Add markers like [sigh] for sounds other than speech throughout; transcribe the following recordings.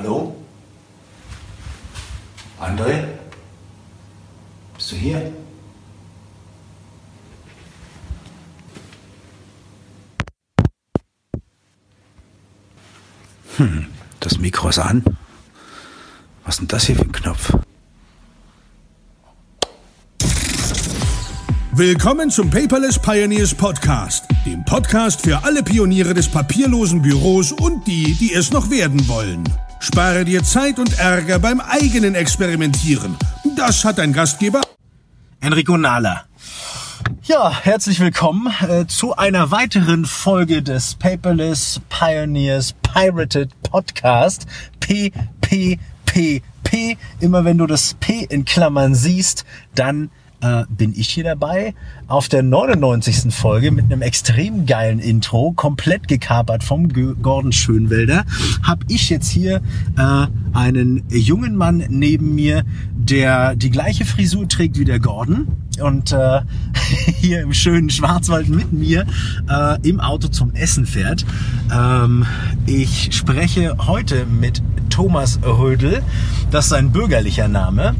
Hallo? André? Bist du hier? Hm, das Mikro ist an. Was ist denn das hier für ein Knopf? Willkommen zum Paperless Pioneers Podcast, dem Podcast für alle Pioniere des papierlosen Büros und die, die es noch werden wollen. Spare dir Zeit und Ärger beim eigenen Experimentieren. Das hat dein Gastgeber Enrico Nahler. Ja, herzlich willkommen äh, zu einer weiteren Folge des Paperless Pioneers Pirated Podcast. PPPP. Immer wenn du das P in Klammern siehst, dann äh, bin ich hier dabei auf der 99. Folge mit einem extrem geilen Intro, komplett gekapert vom Gordon Schönwelder, habe ich jetzt hier äh, einen jungen Mann neben mir, der die gleiche Frisur trägt wie der Gordon und äh, [laughs] hier im schönen Schwarzwald mit mir äh, im Auto zum Essen fährt. Ähm, ich spreche heute mit Thomas Rödel, das ist sein bürgerlicher Name.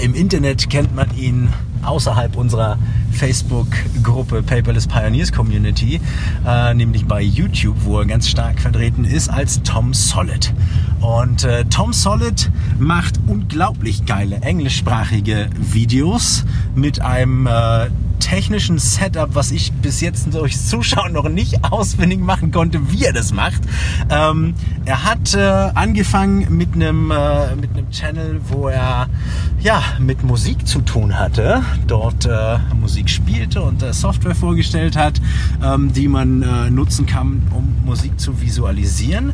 Im Internet kennt man ihn außerhalb unserer Facebook-Gruppe Paperless Pioneers Community, äh, nämlich bei YouTube, wo er ganz stark vertreten ist, als Tom Solid. Und äh, Tom Solid macht unglaublich geile englischsprachige Videos mit einem äh, technischen Setup, was ich bis jetzt durchs Zuschauen noch nicht ausfindig machen konnte, wie er das macht. Ähm, er hat äh, angefangen mit einem äh, mit einem Channel, wo er ja mit Musik zu tun hatte, dort äh, Musik spielte und äh, Software vorgestellt hat, ähm, die man äh, nutzen kann, um Musik zu visualisieren.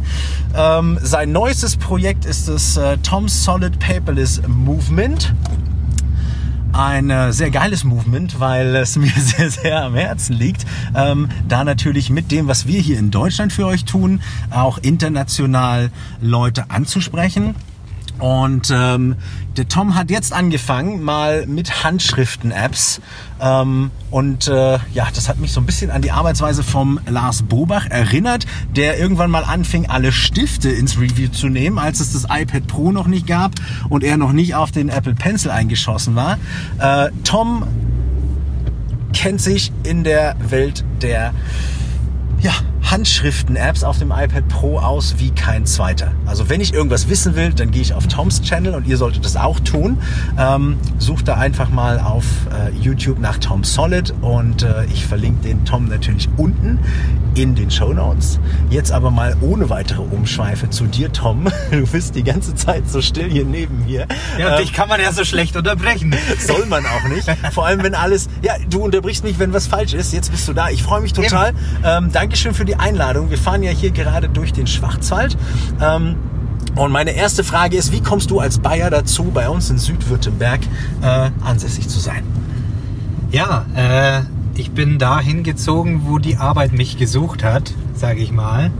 Ähm, sein neuestes Projekt ist das äh, Tom Solid Paperless Movement ein äh, sehr geiles Movement, weil es [laughs] mir sehr, sehr am Herzen liegt. Ähm, da natürlich mit dem, was wir hier in Deutschland für euch tun, auch international Leute anzusprechen. Und ähm, der Tom hat jetzt angefangen, mal mit Handschriften-Apps. Ähm, und äh, ja, das hat mich so ein bisschen an die Arbeitsweise vom Lars Bobach erinnert, der irgendwann mal anfing, alle Stifte ins Review zu nehmen, als es das iPad Pro noch nicht gab und er noch nicht auf den Apple Pencil eingeschossen war. Äh, Tom kennt sich in der Welt der ja, Handschriften-Apps auf dem iPad Pro aus wie kein zweiter. Also wenn ich irgendwas wissen will, dann gehe ich auf Toms Channel und ihr solltet das auch tun. Ähm, sucht da einfach mal auf äh, YouTube nach Tom Solid und äh, ich verlinke den Tom natürlich unten in den Show Notes. Jetzt aber mal ohne weitere Umschweife zu dir, Tom. [laughs] Du bist die ganze Zeit so still hier neben mir. Ja, ähm, dich kann man ja so schlecht unterbrechen. [laughs] Soll man auch nicht. Vor allem, wenn alles, ja, du unterbrichst mich, wenn was falsch ist. Jetzt bist du da. Ich freue mich total. Ähm, Dankeschön für die Einladung. Wir fahren ja hier gerade durch den Schwarzwald. Ähm, und meine erste Frage ist, wie kommst du als Bayer dazu, bei uns in Südwürttemberg äh, ansässig zu sein? Ja, äh, ich bin da hingezogen, wo die Arbeit mich gesucht hat, sage ich mal.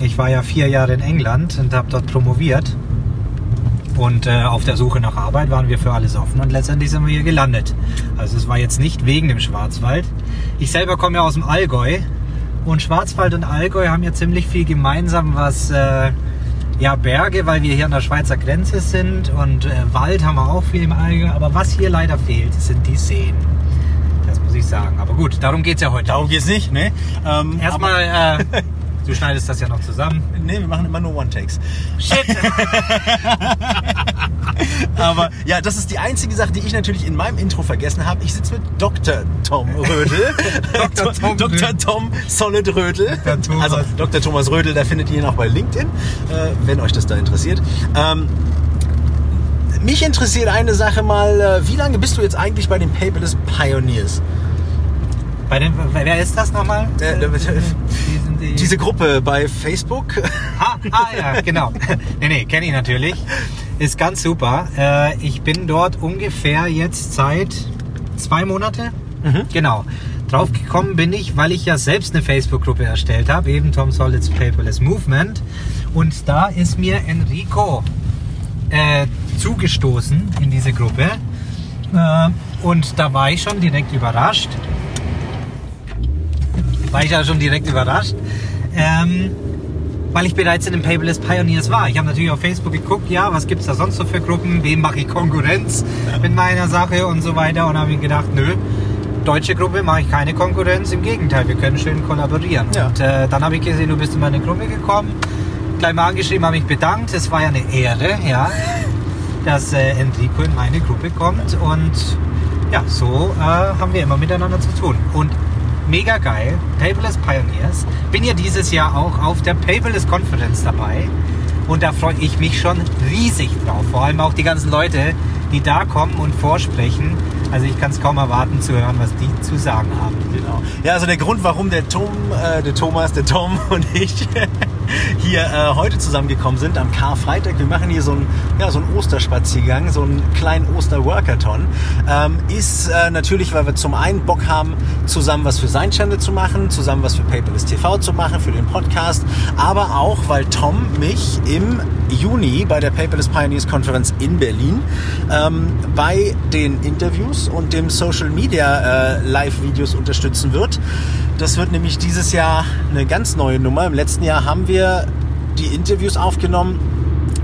Ich war ja vier Jahre in England und habe dort promoviert. Und äh, auf der Suche nach Arbeit waren wir für alles offen und letztendlich sind wir hier gelandet. Also es war jetzt nicht wegen dem Schwarzwald. Ich selber komme ja aus dem Allgäu und Schwarzwald und Allgäu haben ja ziemlich viel gemeinsam, was äh, ja Berge, weil wir hier an der Schweizer Grenze sind und äh, Wald haben wir auch viel im Allgäu. Aber was hier leider fehlt, sind die Seen. Das muss ich sagen. Aber gut, darum geht es ja heute. Darum geht es nicht, ne? Ähm, Erstmal, äh, [laughs] du schneidest das ja noch zusammen. Ne, wir machen immer nur One-Takes. Shit! [laughs] Aber ja, das ist die einzige Sache, die ich natürlich in meinem Intro vergessen habe. Ich sitze mit Dr. Tom Rödel. [laughs] Dr. Tom, [laughs] Dr. Tom Solid Rödel. Also Dr. Thomas Rödel, da findet ihr ihn auch bei LinkedIn, äh, wenn euch das da interessiert. Ähm, mich interessiert eine Sache mal, äh, wie lange bist du jetzt eigentlich bei den Paperless Pioneers? Bei den, wer ist das nochmal? Äh, äh, die diese Gruppe bei Facebook. [laughs] Ah, ah ja, genau. nee, nee, kenne ich natürlich. Ist ganz super. Äh, ich bin dort ungefähr jetzt seit zwei Monate. Mhm. Genau. Drauf gekommen bin ich, weil ich ja selbst eine Facebook-Gruppe erstellt habe, eben Tom Solids Paperless Movement. Und da ist mir Enrico äh, zugestoßen in diese Gruppe. Äh, und da war ich schon direkt überrascht. War ich ja schon direkt überrascht. Ähm, weil ich bereits in den Paperless Pioneers war. Ich habe natürlich auf Facebook geguckt, ja, was gibt's da sonst so für Gruppen, wem mache ich Konkurrenz mit meiner Sache und so weiter und habe mir gedacht, nö, deutsche Gruppe mache ich keine Konkurrenz, im Gegenteil, wir können schön kollaborieren. Ja. Und äh, dann habe ich gesehen, du bist in meine Gruppe gekommen, gleich mal angeschrieben, habe mich bedankt, es war ja eine Ehre, ja, [laughs] dass äh, Enrico in meine Gruppe kommt und ja, so äh, haben wir immer miteinander zu tun. Und mega geil, Paperless Pioneers. Bin ja dieses Jahr auch auf der Paperless Konferenz dabei. Und da freue ich mich schon riesig drauf. Vor allem auch die ganzen Leute, die da kommen und vorsprechen. Also ich kann es kaum erwarten zu hören, was die zu sagen haben. Genau. Ja, also der Grund, warum der Tom, äh, der Thomas, der Tom [laughs] und ich hier äh, heute zusammengekommen sind am Karfreitag. Wir machen hier so einen, ja, so Osterspaziergang, so einen kleinen Oster-Workathon. Ähm, ist äh, natürlich, weil wir zum einen Bock haben, zusammen was für sein Channel zu machen, zusammen was für Paperless TV zu machen, für den Podcast, aber auch, weil Tom mich im Juni bei der Paperless Pioneers Konferenz in Berlin ähm, bei den Interviews und dem Social Media äh, Live-Videos unterstützen wird. Das wird nämlich dieses Jahr eine ganz neue Nummer. Im letzten Jahr haben wir die Interviews aufgenommen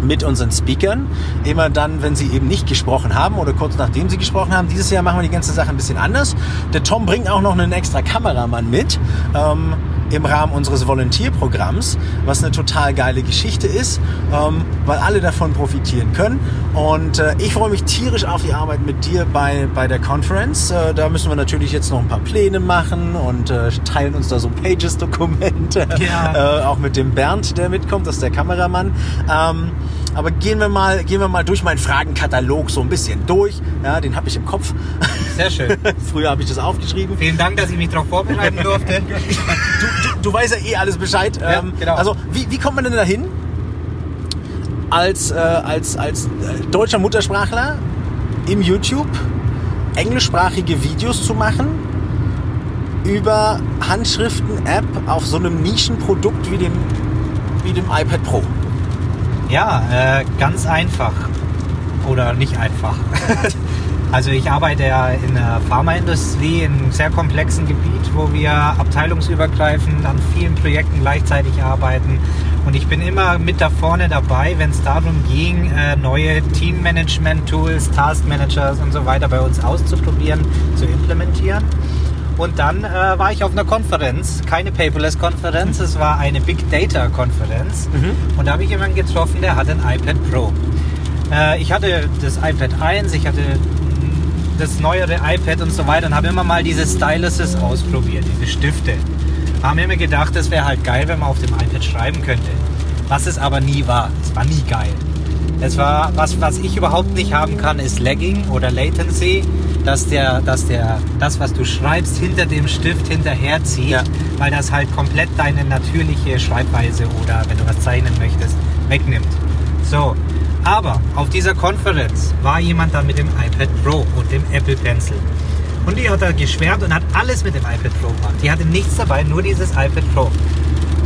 mit unseren Speakern. Immer dann, wenn sie eben nicht gesprochen haben oder kurz nachdem sie gesprochen haben. Dieses Jahr machen wir die ganze Sache ein bisschen anders. Der Tom bringt auch noch einen extra Kameramann mit. Ähm, im Rahmen unseres Volontierprogramms, was eine total geile Geschichte ist, ähm, weil alle davon profitieren können. Und äh, ich freue mich tierisch auf die Arbeit mit dir bei, bei der Conference. Äh, da müssen wir natürlich jetzt noch ein paar Pläne machen und äh, teilen uns da so Pages-Dokumente. Ja. äh, auch mit dem Bernd, der mitkommt, das ist der Kameramann. Ähm, aber gehen wir mal, gehen wir mal durch meinen Fragenkatalog so ein bisschen durch. Ja, den habe ich im Kopf. Sehr schön. [laughs] Früher habe ich das aufgeschrieben. Vielen Dank, dass ich mich darauf vorbereiten [laughs] durfte. Du, du, du weißt ja eh alles Bescheid. Ja, ähm, genau. Also wie, wie kommt man denn dahin, als, äh, als, als äh, deutscher Muttersprachler im YouTube englischsprachige Videos zu machen über Handschriften-App auf so einem Nischenprodukt wie dem, wie dem iPad Pro? Ja, äh, ganz einfach. Oder nicht einfach. [laughs] also ich arbeite ja in der Pharmaindustrie in einem sehr komplexen Gebiet, wo wir abteilungsübergreifend an vielen Projekten gleichzeitig arbeiten. Und ich bin immer mit da vorne dabei, wenn es darum ging, äh, neue Teammanagement-Tools, Taskmanagers und so weiter bei uns auszuprobieren, zu implementieren. Und dann äh, war ich auf einer Konferenz, keine Paperless-Konferenz, es war eine Big Data-Konferenz. Und da habe ich jemanden getroffen, der hatte ein iPad Pro. Äh, ich hatte das iPad 1, ich hatte das neuere iPad und so weiter und habe immer mal diese Styluses ausprobiert, diese Stifte. Haben mir immer gedacht, das wäre halt geil, wenn man auf dem iPad schreiben könnte. Was es aber nie war. Es war nie geil. Es war, was, was ich überhaupt nicht haben kann, ist Lagging oder Latency, dass der, dass der, das, was du schreibst, hinter dem Stift hinterherzieht, Ja. weil das halt komplett deine natürliche Schreibweise oder wenn du was zeichnen möchtest, wegnimmt. So, aber auf dieser Konferenz war jemand dann mit dem iPad Pro und dem Apple Pencil. Und die hat er geschwärmt und hat alles mit dem iPad Pro gemacht. Die hatte nichts dabei, nur dieses iPad Pro.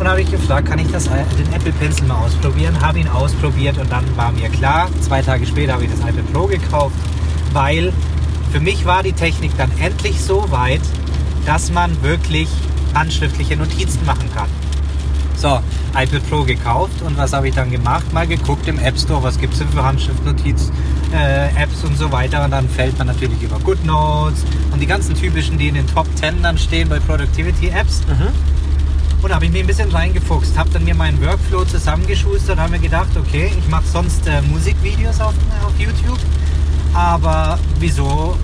Und habe ich gefragt, kann ich das, den Apple Pencil mal ausprobieren? Habe ihn ausprobiert und dann war mir klar, zwei Tage später habe ich das iPad Pro gekauft, weil für mich war die Technik dann endlich so weit, dass man wirklich handschriftliche Notizen machen kann. So, iPad Pro gekauft und was habe ich dann gemacht? Mal geguckt im App Store, was gibt es denn für Handschriftnotiz-Apps und so weiter. Und dann fällt man natürlich über GoodNotes und die ganzen typischen, die in den Top 10 dann stehen bei Productivity-Apps. Und da habe ich mich ein bisschen reingefuchst, habe dann mir meinen Workflow zusammengeschustert und habe mir gedacht, okay, ich mache sonst äh, Musikvideos auf, auf YouTube, aber wieso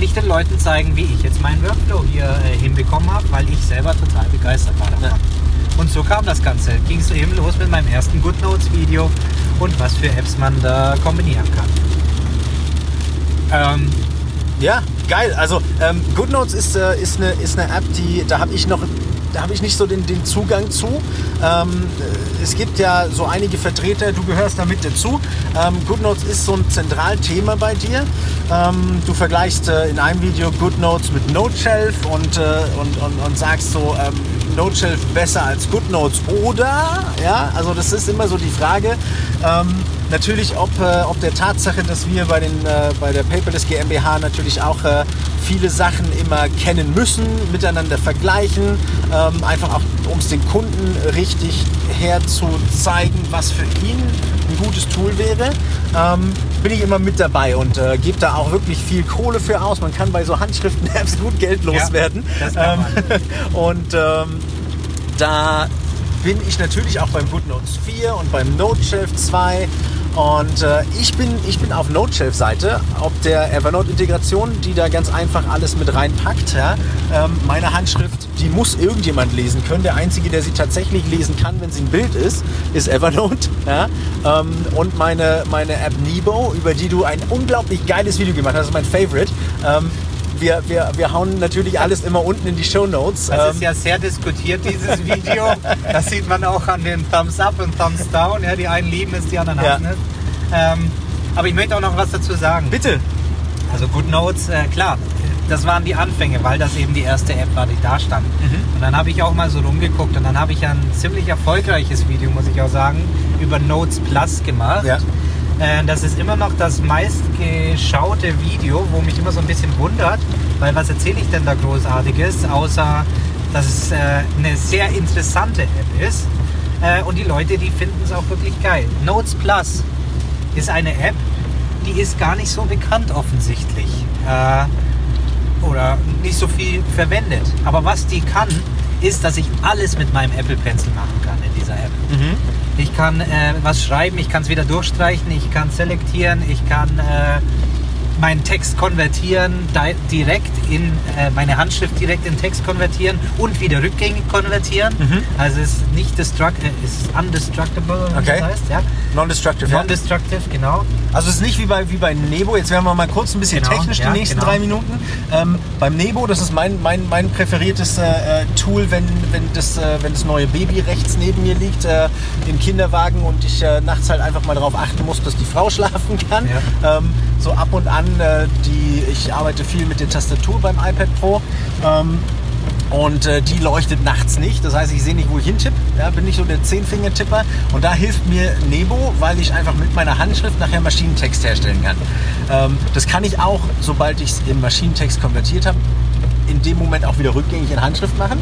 nicht den Leuten zeigen, wie ich jetzt meinen Workflow hier äh, hinbekommen habe, weil ich selber total begeistert war davon. Und so kam das Ganze. Ging es eben los mit meinem ersten GoodNotes-Video und was für Apps man da kombinieren kann. Ähm, Ja, geil. Also ähm, GoodNotes ist, äh, ist, eine, ist eine App, die da habe ich noch da habe ich nicht so den, den Zugang zu. Ähm, äh, es gibt ja so einige Vertreter, du gehörst damit dazu. Ähm, GoodNotes ist so ein Zentralthema bei dir. Ähm, du vergleichst äh, in einem Video GoodNotes mit NoteShelf und, äh, und, und, und sagst so, ähm, NoteShelf besser als GoodNotes oder, ja, also das ist immer so die Frage, Ähm, natürlich ob, äh, ob der Tatsache, dass wir bei, den, äh, bei der Paperless GmbH natürlich auch äh, viele Sachen immer kennen müssen, miteinander vergleichen, ähm, einfach auch um es den Kunden richtig herzuzeigen, was für ihn ein gutes Tool wäre, ähm, bin ich immer mit dabei und äh, gebe da auch wirklich viel Kohle für aus. Man kann bei so Handschriften-Apps [laughs] gut Geld loswerden. Ja, ähm, [laughs] und ähm, da bin ich natürlich auch beim GoodNotes 4 und beim NoteShelf 2 und äh, ich, bin, ich bin auf NoteShelf-Seite, ob der Evernote-Integration, die da ganz einfach alles mit reinpackt. Ja? Ähm, meine Handschrift, die muss irgendjemand lesen können. Der Einzige, der sie tatsächlich lesen kann, wenn sie ein Bild ist, ist Evernote. Ja? Ähm, und meine, meine App Nebo, über die du ein unglaublich geiles Video gemacht hast, das ist mein Favorite. Ähm, wir, wir, wir hauen natürlich alles immer unten in die Show Notes. Das ist ja sehr diskutiert, dieses Video. [laughs] das sieht man auch an den Thumbs Up und Thumbs Down. Ja, die einen lieben es, die anderen Ja. hassen es. Ähm, aber ich möchte auch noch was dazu sagen. Bitte. Also GoodNotes, äh, klar, das waren die Anfänge, weil das eben die erste App war, die da stand. Mhm. Und dann habe ich auch mal so rumgeguckt und dann habe ich ein ziemlich erfolgreiches Video, muss ich auch sagen, über Notes Plus gemacht. Ja. Äh, Das ist immer noch das meistgeschaute Video, wo mich immer so ein bisschen wundert, weil was erzähle ich denn da Großartiges, außer dass es äh, eine sehr interessante App ist. Äh, Und die Leute, die finden es auch wirklich geil. Notes Plus ist eine App, die ist gar nicht so bekannt offensichtlich. Oder nicht so viel verwendet. Aber was die kann, ist, dass ich alles mit meinem Apple Pencil machen kann in dieser App. Ich kann äh, was schreiben, ich kann es wieder durchstreichen, ich kann selektieren, ich kann äh, meinen Text konvertieren, di direkt in äh, meine Handschrift direkt in Text konvertieren und wieder rückgängig konvertieren. Also es ist nicht destruct, äh, es ist undestructible, Okay. das heißt. Ja? Non-destructive. ja. Non-destructive, genau. Also es ist nicht wie bei, wie bei Nebo, jetzt werden wir mal kurz ein bisschen Genau, technisch ja, die nächsten genau. drei Minuten. Ähm, beim Nebo, das ist mein, mein, mein präferiertes äh, äh, Tool, wenn, wenn, das, äh, wenn das neue Baby rechts neben mir liegt im Kinderwagen und ich nachts halt einfach mal darauf achten muss, dass die Frau [laughs] schlafen kann. Ähm, so ab und an, äh, die, ich arbeite viel mit der Tastatur beim iPad Pro. Ähm, und äh, die leuchtet nachts nicht. Das heißt, ich sehe nicht, wo ich hintippe. Ja, bin nicht so der Zehnfinger-Tipper. Und da hilft mir Nebo, weil ich einfach mit meiner Handschrift nachher Maschinentext herstellen kann. Ähm, das kann ich auch, sobald ich es im Maschinentext konvertiert habe, in dem Moment auch wieder rückgängig in Handschrift machen.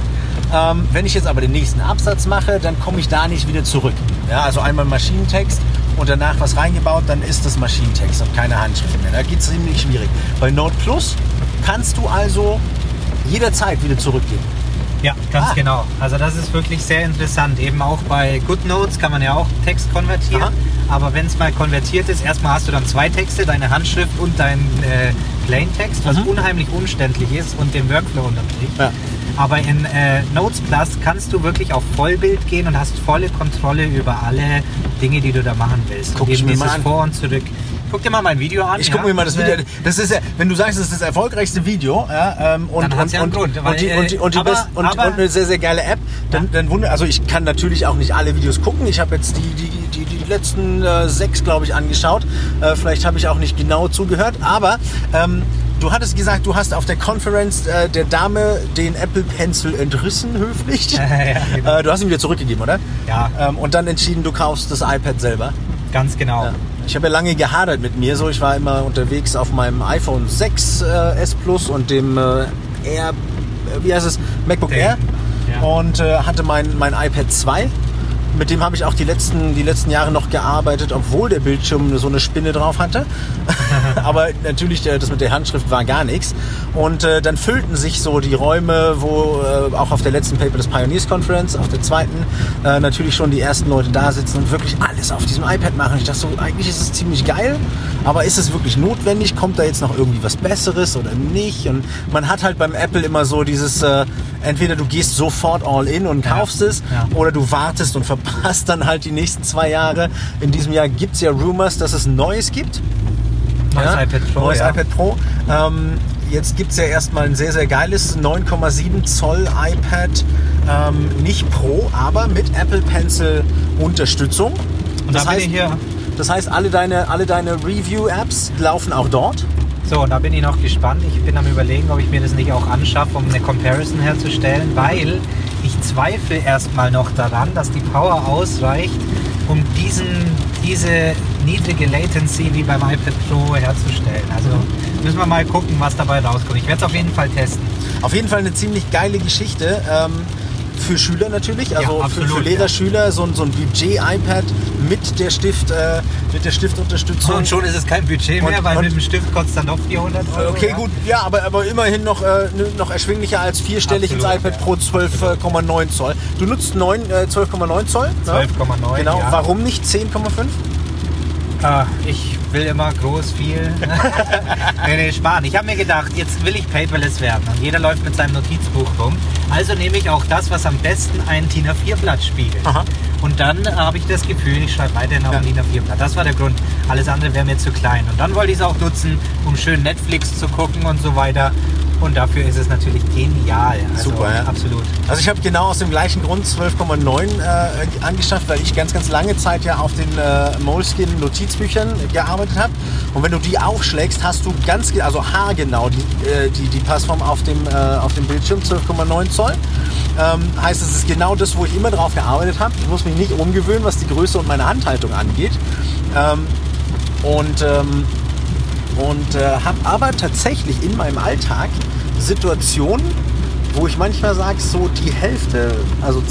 Ähm, wenn ich jetzt aber den nächsten Absatz mache, dann komme ich da nicht wieder zurück. Ja, also einmal Maschinentext und danach was reingebaut, dann ist das Maschinentext und keine Handschrift mehr. Da geht es ziemlich schwierig. Bei Note Plus kannst du also jederzeit wieder zurückgehen. Ja, ganz Ah. genau. Also das ist wirklich sehr interessant. Eben auch bei GoodNotes kann man ja auch Text konvertieren. Aha. Aber wenn es mal konvertiert ist, erstmal hast du dann zwei Texte, deine Handschrift und dein äh, Plaintext, was Mhm. unheimlich umständlich ist und den Workflow unterbricht. Ja. Aber in äh, Notes Plus kannst du wirklich auf Vollbild gehen und hast volle Kontrolle über alle Dinge, die du da machen willst. Guck ich mir mal an. Vor und Zurück. Guck dir mal mein Video an. Ich ja. gucke mir mal das Äh, Video. Das ist ja, wenn du sagst, das ist das erfolgreichste Video, ja, ähm, und, Dann und, ja einen und, Grund, weil, und, und, äh, aber- best, und, aber- und eine sehr, sehr geile App, dann, dann wundert, also ich kann natürlich auch nicht alle Videos gucken. Ich habe jetzt die, die, die, die letzten äh, sechs, glaube ich, angeschaut. Äh, vielleicht habe ich auch nicht genau zugehört, aber ähm, du hattest gesagt, du hast auf der Conference äh, der Dame den Apple Pencil entrissen, höflich. [laughs] Ja, genau. äh, du hast ihn wieder zurückgegeben, oder? Ja. Ähm, und dann entschieden, du kaufst das iPad selber. Ganz genau. Ja. Ich habe ja lange gehadert mit mir. So, ich war immer unterwegs auf meinem iPhone 6 äh, S Plus und dem äh, Air, äh, wie heißt es, MacBook Air ja. und äh, hatte mein, mein iPad 2. Mit dem habe ich auch die letzten, die letzten Jahre noch gearbeitet, obwohl der Bildschirm so eine Spinne drauf hatte. [laughs] Aber natürlich, äh, das mit der Handschrift war gar nichts. Und äh, dann füllten sich so die Räume, wo äh, auch auf der letzten Paper des Pioneers Conference, auf der zweiten, äh, natürlich schon die ersten Leute da sitzen und wirklich alles auf diesem iPad machen. Ich dachte so, eigentlich ist es ziemlich geil, aber ist es wirklich notwendig? Kommt da jetzt noch irgendwie was Besseres oder nicht? Und man hat halt beim Apple immer so dieses, äh, entweder du gehst sofort all in und Ja. kaufst es Ja. oder du wartest und verpasst dann halt die nächsten zwei Jahre. In diesem Jahr gibt es ja Rumors, dass es ein neues gibt. Neues iPad Pro, Neues ja. iPad Pro. Ähm, jetzt gibt es ja erstmal ein sehr, sehr geiles 9,7 Zoll iPad. Ähm, nicht Pro, aber mit Apple Pencil Unterstützung. Und da bin ich hier. das heißt, alle deine, alle deine Review-Apps laufen auch dort. So, da bin ich noch gespannt. Ich bin am überlegen, ob ich mir das nicht auch anschaffe, um eine Comparison herzustellen, weil zweifle erstmal noch daran, dass die Power ausreicht, um diesen diese niedrige Latency wie beim iPad Pro herzustellen. Also müssen wir mal gucken, was dabei rauskommt. Ich werde es auf jeden Fall testen. Auf jeden Fall eine ziemlich geile Geschichte. Ähm, für Schüler natürlich, also Ja, absolut, für, für Lehrer-Schüler so, ein- so ein Budget-iPad mit der Stift, äh, mit der Stiftunterstützung. Und schon ist es kein Budget mehr, Und- weil und- mit dem Stift kostet dann noch 400 Euro. Okay, ja. gut, ja, aber, aber immerhin noch, äh, noch erschwinglicher als vierstellig ins iPad ja. Pro 12,9 Zoll. Du nutzt 9, äh, 12,9 Zoll? ne? 12,9, Genau, ja. warum nicht 10,5? Ah, ich will immer groß viel. [laughs] nee, nee, sparen. Ich habe mir gedacht, jetzt will ich paperless werden und jeder läuft mit seinem Notizbuch rum. Also nehme ich auch das, was am besten ein DIN A4-Blatt spiegelt. Aha. Und dann habe ich das Gefühl, ich schreibe weiterhin auf Ja. ein DIN A4-Blatt. Das war der Grund. Alles andere wäre mir zu klein. Und dann wollte ich es auch nutzen, um schön Netflix zu gucken und so weiter. Und dafür ist es natürlich genial. Also, Super, ja. Absolut. Also ich habe genau aus dem gleichen Grund 12,9 äh, angeschafft, weil ich ganz, ganz lange Zeit ja auf den äh, Moleskin Notizbüchern gearbeitet habe. Und wenn du die aufschlägst, hast du ganz, also haargenau die, äh, die, die Passform auf dem, äh, auf dem Bildschirm, 12,9 Zoll. Ähm, heißt, es ist genau das, wo ich immer drauf gearbeitet habe. Ich muss mich nicht umgewöhnen, was die Größe und meine Handhaltung angeht. Ähm, und ähm, und äh, habe aber tatsächlich in meinem Alltag Situationen, wo ich manchmal sage, so die Hälfte, also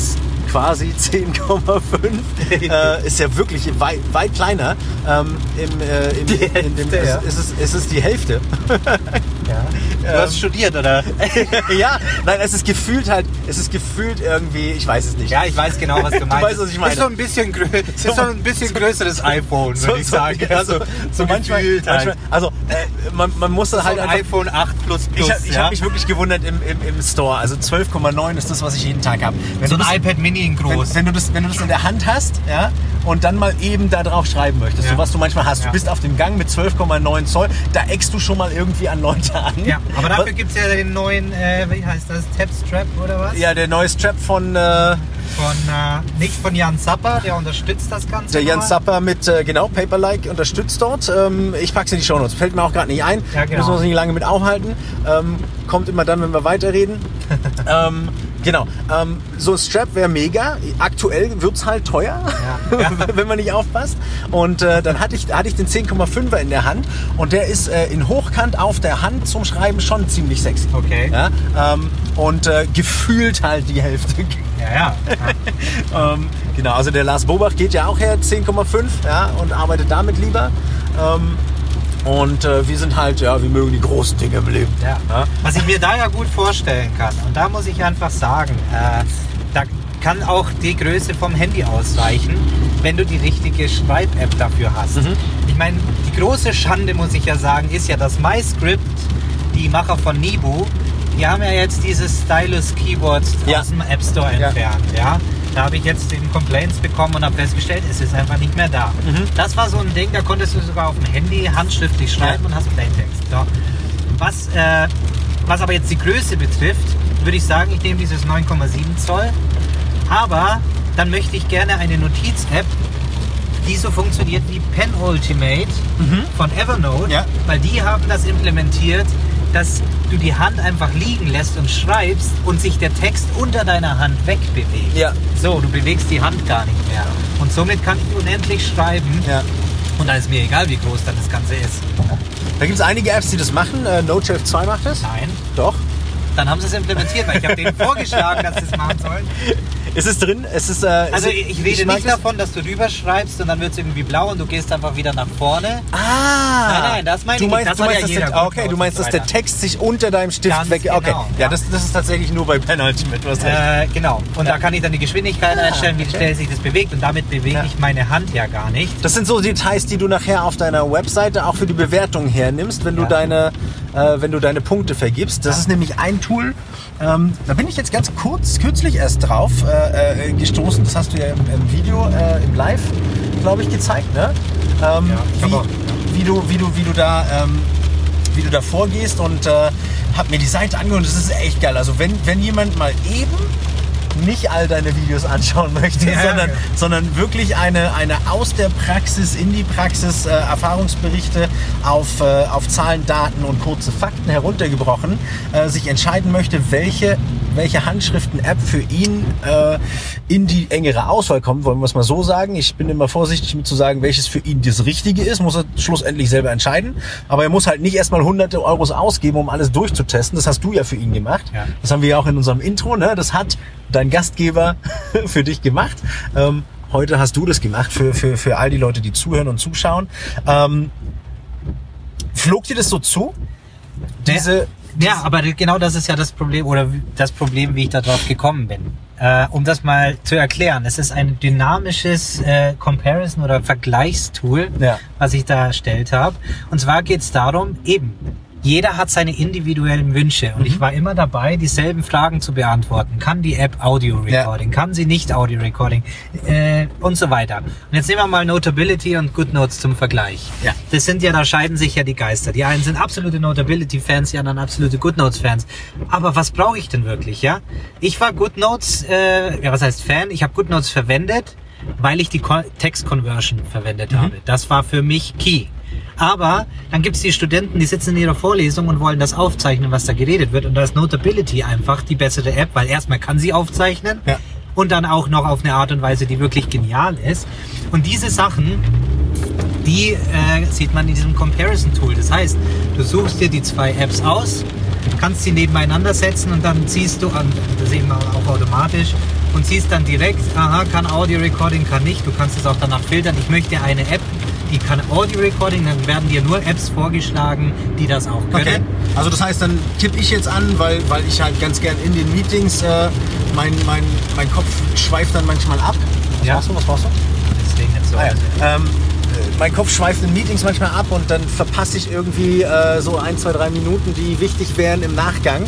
quasi [laughs] 10,5, äh, [laughs] ist ja wirklich weit, weit kleiner. Ähm, im, äh, im, Die in dem, Hälfte, ja. es, es, ist, es ist die Hälfte. [laughs] Ja. Du Ähm, hast studiert, oder? [laughs] ja, nein, es ist gefühlt halt, es ist gefühlt irgendwie, ich weiß es nicht. Ja, ich weiß genau, was du meinst. weißt, was ich meine. Ist so ein bisschen, ist so ein bisschen größeres iPhone, würde ich sagen. Also, so, manchmal, halt. manchmal, also äh, man, man muss dann so halt ein einfach iPhone 8 Plus Plus. Ich habe ja? hab mich wirklich gewundert im, im, im Store. Also 12,9 ist das, was ich jeden Tag habe. Wenn, so du ein das- iPad Mini in wenn, groß. wenn, du das, wenn du das in der Hand hast ja, und dann mal eben da drauf schreiben möchtest, Ja. so was du manchmal hast. Du bist auf dem Gang mit 12,9 Zoll, da eckst du schon mal irgendwie an Leute an. ja, aber dafür gibt es ja den neuen, äh, wie heißt das, Tab Strap oder was? Ja, der neue Strap von äh, Von, äh, nicht von Jan Zappa, der unterstützt das Ganze. der nochmal. Sapper mit, äh, genau, Paperlike unterstützt dort. Ähm, ich pack's in die Shownotes. Fällt mir auch gerade nicht ein. Ja, genau. Müssen wir uns nicht lange mit aufhalten. Ähm, kommt immer dann, wenn wir weiterreden. [laughs] ähm, genau. Ähm, so ein Strap wäre mega. Aktuell wird's halt teuer, Ja. [laughs] Wenn man nicht aufpasst. Und äh, dann hatte ich, hatte ich den 10,5er in der Hand und der ist äh, in Hochkant auf der Hand zum Schreiben schon ziemlich sexy. Okay. Ja? Ähm, und äh, gefühlt halt die Hälfte. [laughs] Ja, ja. ja. Ähm, genau, also der Lars Bobach geht ja auch her 10,5 ja, und arbeitet damit lieber. Und äh, wir sind halt, ja, wir mögen die großen Dinge im Leben. Ja. Was ich mir da ja gut vorstellen kann, und da muss ich einfach sagen, äh, da kann auch die Größe vom Handy ausreichen, wenn du die richtige Schreib-App dafür hast. Mhm. Ich meine, die große Schande, muss ich ja sagen, ist ja, dass MyScript, die Macher von Nibu, die haben ja jetzt dieses Stylus Keyboard Ja. aus dem App Store Ja. entfernt. Ja. Da habe ich jetzt den Complaints bekommen und habe festgestellt, es ist einfach nicht mehr da. Mhm. Das war so ein Ding, da konntest du sogar auf dem Handy handschriftlich schreiben Ja. und hast Plaintext. So. Was, äh, was aber jetzt die Größe betrifft, würde ich sagen, ich nehme dieses 9,7 Zoll. Aber dann möchte ich gerne eine Notiz-App, die so funktioniert wie Pen Ultimate von Evernote, Mhm. Ja. weil die haben das implementiert, dass du die Hand einfach liegen lässt und schreibst und sich der Text unter deiner Hand wegbewegt. Ja. So, du bewegst die Hand gar nicht mehr. Und somit kann ich unendlich schreiben. Ja. Und dann ist mir egal, wie groß dann das Ganze ist. Da gibt es einige Apps, die das machen. Äh, NoteShelf 2 macht das. Nein. Doch. Dann haben sie es implementiert, weil ich habe denen [laughs] vorgeschlagen, dass sie es machen sollen. Ist es drin? Es ist, äh, Also ich, ich rede mag nicht davon, dass du rüberschreibst und dann wird es irgendwie blau und du gehst einfach wieder nach vorne. Ah! Nein, nein, das meine du ich meinst, nicht. Das du meinst, ja der, ah, okay, du meinst, dass der. Text sich unter deinem Stift Ganz weg. Okay, genau, ja, ja. Das, das ist tatsächlich nur bei Penultimate. Du hast recht. Äh, genau. Und Ja. da kann ich dann die Geschwindigkeit einstellen, wie okay. schnell sich das bewegt. Und damit bewege ich meine Hand ja gar nicht. Das sind so Details, die du nachher auf deiner Webseite auch für die Bewertung hernimmst, wenn du deine, äh, wenn du deine Punkte vergibst. Das ist nämlich ein Tool. Ähm, da bin ich jetzt ganz kurz, kürzlich erst drauf äh, äh, gestoßen. Das hast du ja im, im Video, äh, im Live, glaube ich, gezeigt, ne? Ähm, Ja, wie, hab auch, ja. wie du, wie du, wie du da, ähm, wie du da vorgehst und äh, hab mir die Seite angehört. Das ist echt geil. Also wenn, wenn jemand mal eben nicht all deine Videos anschauen möchte, [laughs] Ja, sondern, ja. sondern wirklich eine, eine aus der Praxis in die Praxis äh, Erfahrungsberichte auf, äh, auf Zahlen, Daten und kurze Fakten heruntergebrochen, äh, sich entscheiden möchte, welche welche Handschriften-App für ihn äh, in die engere Auswahl kommt, wollen wir es mal so sagen. Ich bin immer vorsichtig mit zu sagen, welches für ihn das Richtige ist, muss er schlussendlich selber entscheiden. Aber er muss halt nicht erstmal hunderte Euros ausgeben, um alles durchzutesten. Das hast du ja für ihn gemacht. Ja. Das haben wir ja auch in unserem Intro. Ne? Das hat dein Gastgeber [laughs] für dich gemacht. Ähm, heute hast du das gemacht für, für, für all die Leute, die zuhören und zuschauen. Ähm, flog dir das so zu? Diese, Ja, aber genau das ist ja das Problem oder das Problem, wie ich darauf gekommen bin. Äh, um das mal zu erklären, es ist ein dynamisches äh, Comparison oder Vergleichstool, Ja. was ich da erstellt habe. Und zwar geht es darum, eben, jeder hat seine individuellen Wünsche und Mhm. ich war immer dabei, dieselben Fragen zu beantworten. Kann die App Audio Recording? Kann sie nicht Audio Recording? Äh, und so weiter. Und jetzt nehmen wir mal Notability und GoodNotes zum Vergleich. Ja. Das sind ja, da scheiden sich ja die Geister. Die einen sind absolute Notability-Fans, die anderen absolute GoodNotes-Fans. Aber was brauche ich denn wirklich, ja? Ich war GoodNotes, äh, ja was heißt Fan? Ich habe GoodNotes verwendet, weil ich die Co- Text-Conversion verwendet Mhm. habe. Das war für mich key. Aber dann gibt's die Studenten, die sitzen in ihrer Vorlesung und wollen das aufzeichnen, was da geredet wird. Und da ist Notability einfach die bessere App, weil erstmal kann sie aufzeichnen Ja. und dann auch noch auf eine Art und Weise, die wirklich genial ist. Und diese Sachen, die äh, sieht man in diesem Comparison-Tool. Das heißt, du suchst dir die zwei Apps aus, kannst sie nebeneinander setzen und dann ziehst du, und das sehen wir auch automatisch, und siehst dann direkt, aha, kann Audio Recording, kann nicht. Du kannst es auch danach filtern. Ich möchte eine App, die kann Audio Recording, dann werden dir nur Apps vorgeschlagen, die das auch können. Okay. Also das heißt, dann tippe ich jetzt an, weil, weil ich halt ganz gern in den Meetings, äh, mein, mein, mein Kopf schweift dann manchmal ab. Was Ja. machst du? Was machst du? Deswegen jetzt so. Ah, ja. ähm, äh, mein Kopf schweift in Meetings manchmal ab und dann verpasse ich irgendwie äh, so ein, zwei, drei Minuten, die wichtig wären im Nachgang.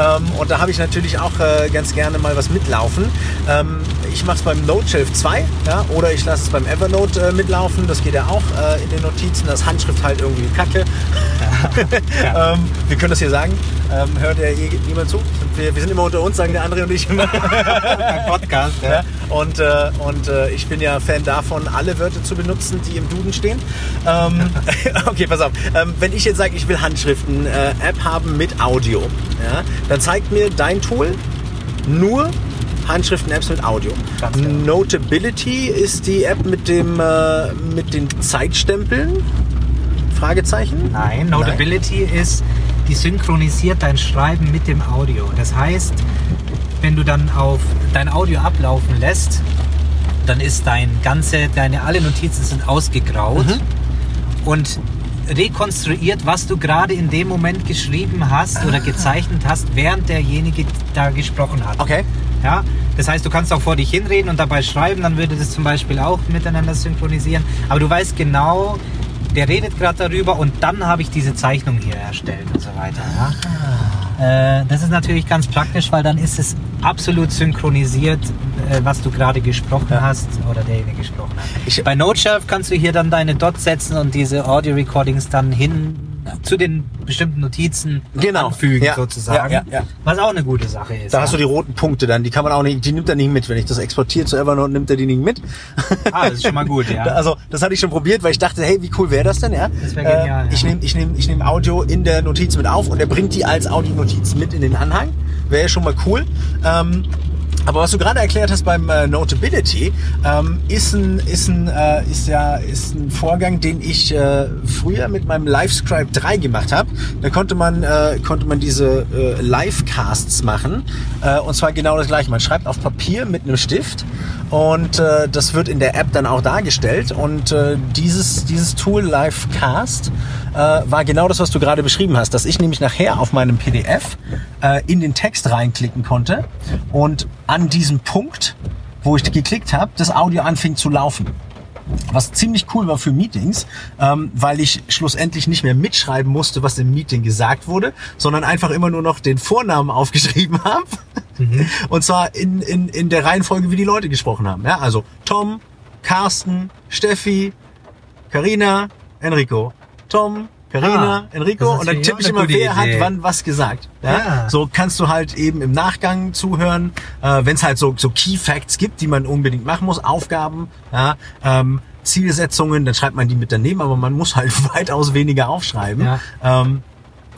Ähm, und da habe ich natürlich auch äh, ganz gerne mal was mitlaufen. Ähm, ich mache es beim Noteshelf 2 ja, oder ich lasse es beim Evernote äh, mitlaufen. Das geht ja auch äh, in den Notizen. Das Handschrift halt irgendwie kacke. [laughs] ähm, wir können das hier sagen. Ähm, hört ja eh niemand zu. Wir, wir sind immer unter uns, sagen der andere und ich immer. Ein Podcast, ja. Und äh, und äh, ich bin ja Fan davon, alle Wörter zu benutzen, die im Duden stehen. Ähm, [laughs] okay, pass auf. Ähm, wenn ich jetzt sage, ich will Handschriften-App haben mit Audio, ja, dann zeigt mir dein Tool nur Handschriften-Apps mit Audio. Genau. Notability ist die App mit dem äh, mit den Zeitstempeln. Fragezeichen? Nein, Notability ist, die synchronisiert dein Schreiben mit dem Audio. Das heißt, wenn du dann auf dein Audio ablaufen lässt, dann ist dein ganze, deine alle Notizen sind ausgegraut und rekonstruiert, was du gerade in dem Moment geschrieben hast oder gezeichnet hast, während derjenige da gesprochen hat. Okay. Ja, das heißt, du kannst auch vor dich hinreden und dabei schreiben, dann würde das zum Beispiel auch miteinander synchronisieren. Aber du weißt genau, der redet gerade darüber und dann habe ich diese Zeichnung hier erstellt und so weiter. Ja? Äh, das ist natürlich ganz praktisch, weil dann ist es absolut synchronisiert, äh, was du gerade gesprochen Ja. hast oder derjenige gesprochen hat. Ich- Bei Noteshelf kannst du hier dann deine Dots setzen und diese Audio-Recordings dann hin zu den bestimmten Notizen Genau. anfügen Ja. sozusagen. Ja, ja. Was auch eine gute Sache ist. Da hast du die roten Punkte dann, die kann man auch nicht, die nimmt er nicht mit. Wenn ich das exportiere zu Evernote, nimmt er die nicht mit. Ah, das ist schon mal gut, ja. [laughs] Also das hatte ich schon probiert, weil ich dachte, hey, wie cool wäre das denn, ja? Das wär genial, Ich ja. nehme ich nehm, ich nehm Audio in der Notiz mit auf und er bringt die als Audionotiz mit in den Anhang. Wäre ja schon mal cool. Ähm, aber was du gerade erklärt hast beim äh, Notability, ähm, ist, ein, ist, ein, äh, ist, ja, ist ein Vorgang, den ich äh, früher mit meinem LiveScribe 3 gemacht habe. Da konnte man, äh, konnte man diese äh, Livecasts machen. Äh, und zwar genau das gleiche. Man schreibt auf Papier mit einem Stift und äh, das wird in der App dann auch dargestellt. Und äh, dieses, dieses Tool Livecast äh, war genau das, was du gerade beschrieben hast, dass ich nämlich nachher auf meinem PDF äh, in den Text reinklicken konnte und an diesem Punkt, wo ich geklickt habe, das Audio anfing zu laufen. Was ziemlich cool war für Meetings, ähm, weil ich schlussendlich nicht mehr mitschreiben musste, was im Meeting gesagt wurde, sondern einfach immer nur noch den Vornamen [laughs] aufgeschrieben habe. Und zwar in, in, in der Reihenfolge, wie die Leute gesprochen haben. Ja, also Tom, Carsten, Steffi, Karina, Enrico. Tom, Karina, Ah, Enrico. Und dann tippe ich immer, wer hat Idee. wann was gesagt. Ja? Ja. So kannst du halt eben im Nachgang zuhören, äh, wenn es halt so, so Key Facts gibt, die man unbedingt machen muss, Aufgaben, ja, ähm, Zielsetzungen, dann schreibt man die mit daneben, aber man muss halt [laughs] weitaus weniger aufschreiben. Ja. Ähm,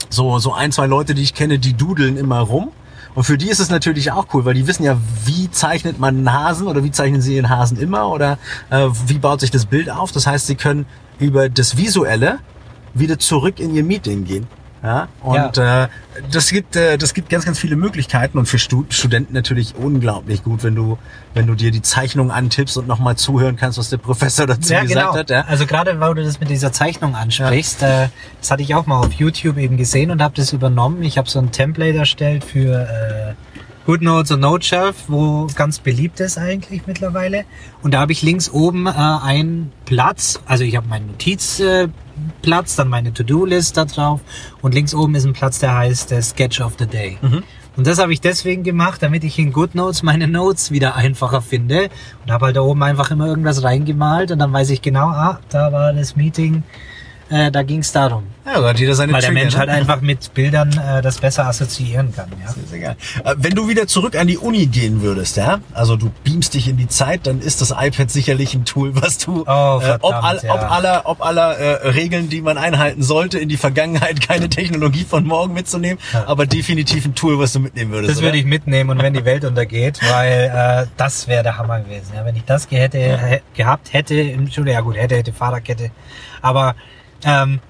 so, so ein, zwei Leute, die ich kenne, die dudeln immer rum. Und für die ist es natürlich auch cool, weil die wissen ja, wie zeichnet man einen Hasen oder wie zeichnen sie den Hasen immer oder äh, wie baut sich das Bild auf. Das heißt, sie können über das Visuelle wieder zurück in ihr Meeting gehen. Ja, und Äh, das gibt äh, das gibt ganz ganz viele Möglichkeiten und für Stu Studenten natürlich unglaublich gut, wenn du wenn du dir die Zeichnung antippst und nochmal zuhören kannst, was der Professor dazu Ja, gesagt genau. hat. Ja. Also gerade weil du das mit dieser Zeichnung ansprichst, äh, das hatte ich auch mal auf YouTube eben gesehen und habe das übernommen. Ich habe so ein Template erstellt für äh, GoodNotes und NoteShelf, wo ganz beliebt ist eigentlich mittlerweile. Und da habe ich links oben äh, einen Platz, also ich habe meinen Notizplatz, äh, dann meine To-Do-List da drauf. Und links oben ist ein Platz, der heißt äh, Sketch of the Day. Und das habe ich deswegen gemacht, damit ich in GoodNotes meine Notes wieder einfacher finde. Und habe halt da oben einfach immer irgendwas reingemalt. Und dann weiß ich genau, ah, da war das Meeting, äh, da ging es darum. Ja, so hat jeder seine Weil der Trigger, Mensch ne? halt einfach mit Bildern äh, das besser assoziieren kann. Ja? Ist egal. Äh, Wenn du wieder zurück an die Uni gehen würdest, ja, also du beamst dich in die Zeit, dann ist das iPad sicherlich ein Tool, was du, Oh, äh, ob, verdammt, all, ja. ob aller, ob aller äh, Regeln, die man einhalten sollte, in die Vergangenheit keine Technologie von morgen mitzunehmen, Ja. aber definitiv ein Tool, was du mitnehmen würdest. Das würde oder? ich mitnehmen und wenn die Welt untergeht, weil äh, das wäre der Hammer gewesen. Ja, wenn ich das ge hätte, hä- gehabt hätte, im Schule, ja gut, hätte, hätte Fahrradkette. Aber ähm,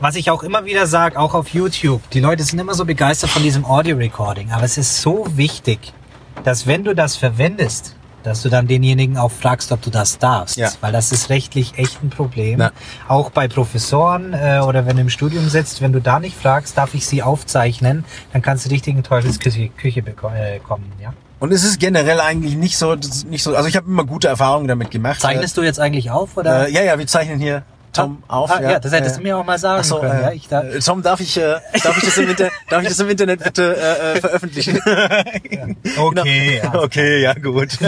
was ich auch immer wieder sage, auch auf YouTube, die Leute sind immer so begeistert von diesem Audio-Recording, aber es ist so wichtig, dass wenn du das verwendest, dass du dann denjenigen auch fragst, ob du das darfst. Ja. Weil das ist rechtlich echt ein Problem. Ja. Auch bei Professoren äh, oder wenn du im Studium sitzt, wenn du da nicht fragst, darf ich sie aufzeichnen, dann kannst du richtig in Teufelsküche Küche beko- äh. Ja? Und es ist generell eigentlich nicht so, nicht so, also ich habe immer gute Erfahrungen damit gemacht. Zeichnest du jetzt eigentlich auf oder? Äh, ja, ja, wir zeichnen hier Tom auf. Ah, ja, das hättest du mir auch mal sagen so, können. äh, ja, ich da, äh, Tom, darf ich, äh, darf ich das im, Inter [laughs] darf ich das im Internet bitte äh, äh, veröffentlichen? [laughs] okay, Genau. ja. [laughs] okay, ja gut.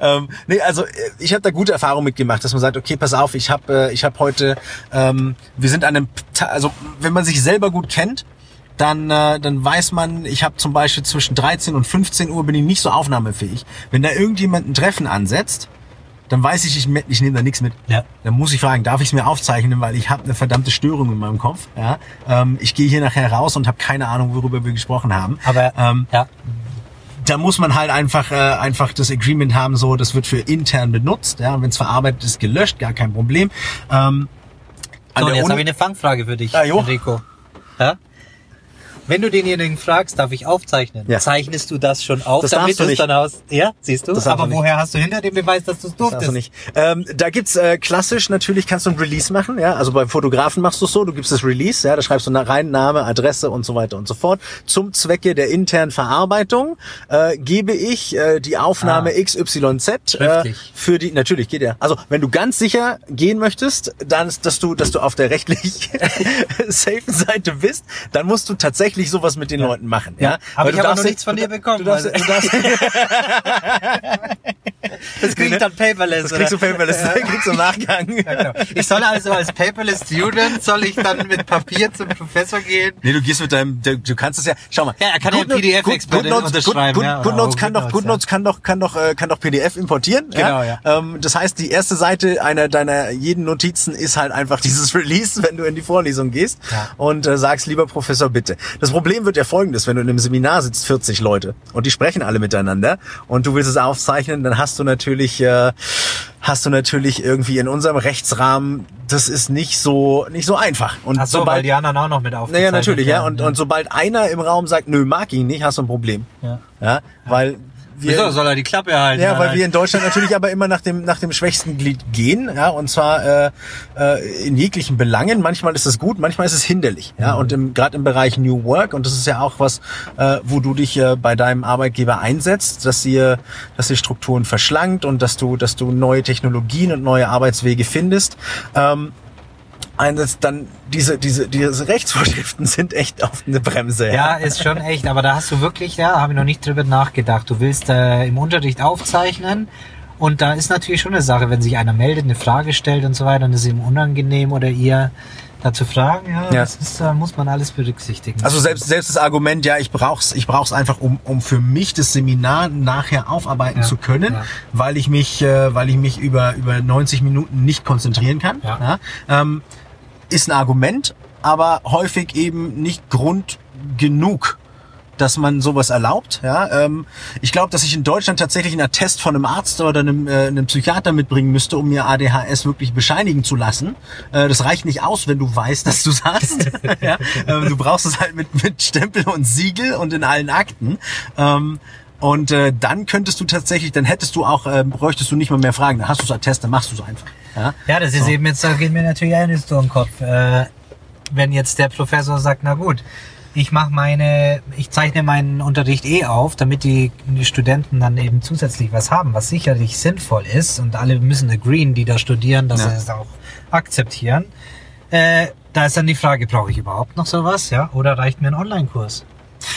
ähm, nee, also äh, ich habe da gute Erfahrungen mitgemacht, dass man sagt, okay, pass auf, ich habe äh, ich habe heute, ähm, wir sind an einem, Ta also wenn man sich selber gut kennt, dann, äh, dann weiß man, ich habe zum Beispiel zwischen 13 und 15 Uhr bin ich nicht so aufnahmefähig. Wenn da irgendjemand ein Treffen ansetzt, dann weiß ich, ich, ich nehme da nichts mit. Ja. Dann muss ich fragen, darf ich es mir aufzeichnen, weil ich habe eine verdammte Störung in meinem Kopf. Ja? Ähm, ich gehe hier nachher raus und habe keine Ahnung, worüber wir gesprochen haben. Aber ähm, ja, da muss man halt einfach äh, einfach das Agreement haben, so das wird für intern benutzt. Ja, und wenn es verarbeitet ist, gelöscht, gar kein Problem. Ähm, so, jetzt habe ich eine Fangfrage für dich, Ah, jo. Enrico. Ja? Wenn du denjenigen fragst, darf ich aufzeichnen? Ja. Zeichnest du das schon auf, Das damit du es dann aus... Ja, siehst du? Das Aber du woher hast du hinter dem Beweis, dass du es durftest? du nicht. Ähm, da gibt's äh, klassisch natürlich kannst du ein Release machen, ja. Also bei Fotografen machst du es so, du gibst das Release, ja, da schreibst du rein Name, Adresse und so weiter und so fort. Zum Zwecke der internen Verarbeitung äh, gebe ich äh, die Aufnahme Ah. XYZ äh, für die. Natürlich geht ja. Also wenn du ganz sicher gehen möchtest, dann dass du, dass du auf der rechtlich [laughs] safen Seite bist, dann musst du tatsächlich sowas mit den Leuten machen, ja. Aber Weil ich du habe noch nicht- nichts von dir bekommen. Du darfst, also- du darfst, [laughs] das krieg ich dann paperless. das kriegst du paperless, [laughs] kriegst du Nachgang. Ja, genau. Ich soll also als paperless Student, soll ich dann mit Papier zum Professor gehen? Nee, du gehst mit deinem, du, du kannst es ja, schau mal. Ja, er kann ja Good- unterschreiben, ja, Good, oder GoodNotes auch kann doch, kann doch, kann doch, äh, kann doch PDF importieren. Genau, ja. Ähm, das heißt, die erste Seite einer deiner jeden Notizen ist halt einfach [laughs] dieses Release, wenn du in die Vorlesung gehst Ja. und äh, sagst, lieber Professor, bitte. Das Problem wird ja folgendes, wenn du in einem Seminar sitzt, 40 Leute und die sprechen alle miteinander und du willst es aufzeichnen, dann hast du natürlich, äh, hast du natürlich irgendwie in unserem Rechtsrahmen, das ist nicht so, nicht so einfach. Und Ach so, weil sobald die anderen auch noch mit aufgezeichnet naja, natürlich, ja. Und, und sobald einer im Raum sagt, nö, mag ihn nicht, hast du ein Problem. Ja. Ja, weil wir, Wieso soll er die Klappe halten? ja, weil wir in Deutschland natürlich aber immer nach dem, nach dem schwächsten Glied gehen, ja, und zwar äh, äh, in jeglichen Belangen. Manchmal ist es gut, manchmal ist es hinderlich, ja, und im, gerade im Bereich New Work und das ist ja auch was, äh, wo du dich äh, bei deinem Arbeitgeber einsetzt, dass ihr, dass ihr Strukturen verschlankt und dass du, dass du neue Technologien und neue Arbeitswege findest. Ähm, einsatzt, dann diese, diese, diese Rechtsvorschriften sind echt auf eine Bremse. Ja, ist schon echt, aber da hast du wirklich, ja, habe ich noch nicht drüber nachgedacht. Du willst äh, im Unterricht aufzeichnen und da ist natürlich schon eine Sache, wenn sich einer meldet, eine Frage stellt und so weiter, dann ist es ihm unangenehm oder ihr dazu fragen, ja, Ja. das ist, äh, muss man alles berücksichtigen. Also selbst, selbst das Argument, ja, ich brauch's, ich brauch's einfach, um, um für mich das Seminar nachher aufarbeiten Ja, zu können, ja. weil ich mich, äh, weil ich mich über, über 90 Minuten nicht konzentrieren kann. Ja. ähm, ist ein Argument, aber häufig eben nicht Grund genug, dass man sowas erlaubt. Ja, ähm, ich glaube, dass ich in Deutschland tatsächlich einen Attest von einem Arzt oder einem, äh, einem Psychiater mitbringen müsste, um mir ADHS wirklich bescheinigen zu lassen. Äh, das reicht nicht aus, wenn du weißt, dass du es hast. [laughs] ja? ähm, du brauchst es halt mit, mit Stempel und Siegel und in allen Akten. Ähm, und äh, dann könntest du tatsächlich, dann hättest du auch, äh, bräuchtest du nicht mal mehr Fragen. Dann hast du es Attest, dann machst du es einfach. Ja, Ja, das ist So. eben jetzt, da geht mir natürlich eines durch den Kopf. Äh, wenn jetzt der Professor sagt, na gut, ich mache meine, ich zeichne meinen Unterricht eh auf, damit die, die Studenten dann eben zusätzlich was haben, was sicherlich sinnvoll ist und alle müssen agreeen, die da studieren, dass Ja. sie es auch akzeptieren. Äh, da ist dann die Frage, brauche ich überhaupt noch sowas, ja? Oder reicht mir ein Online-Kurs?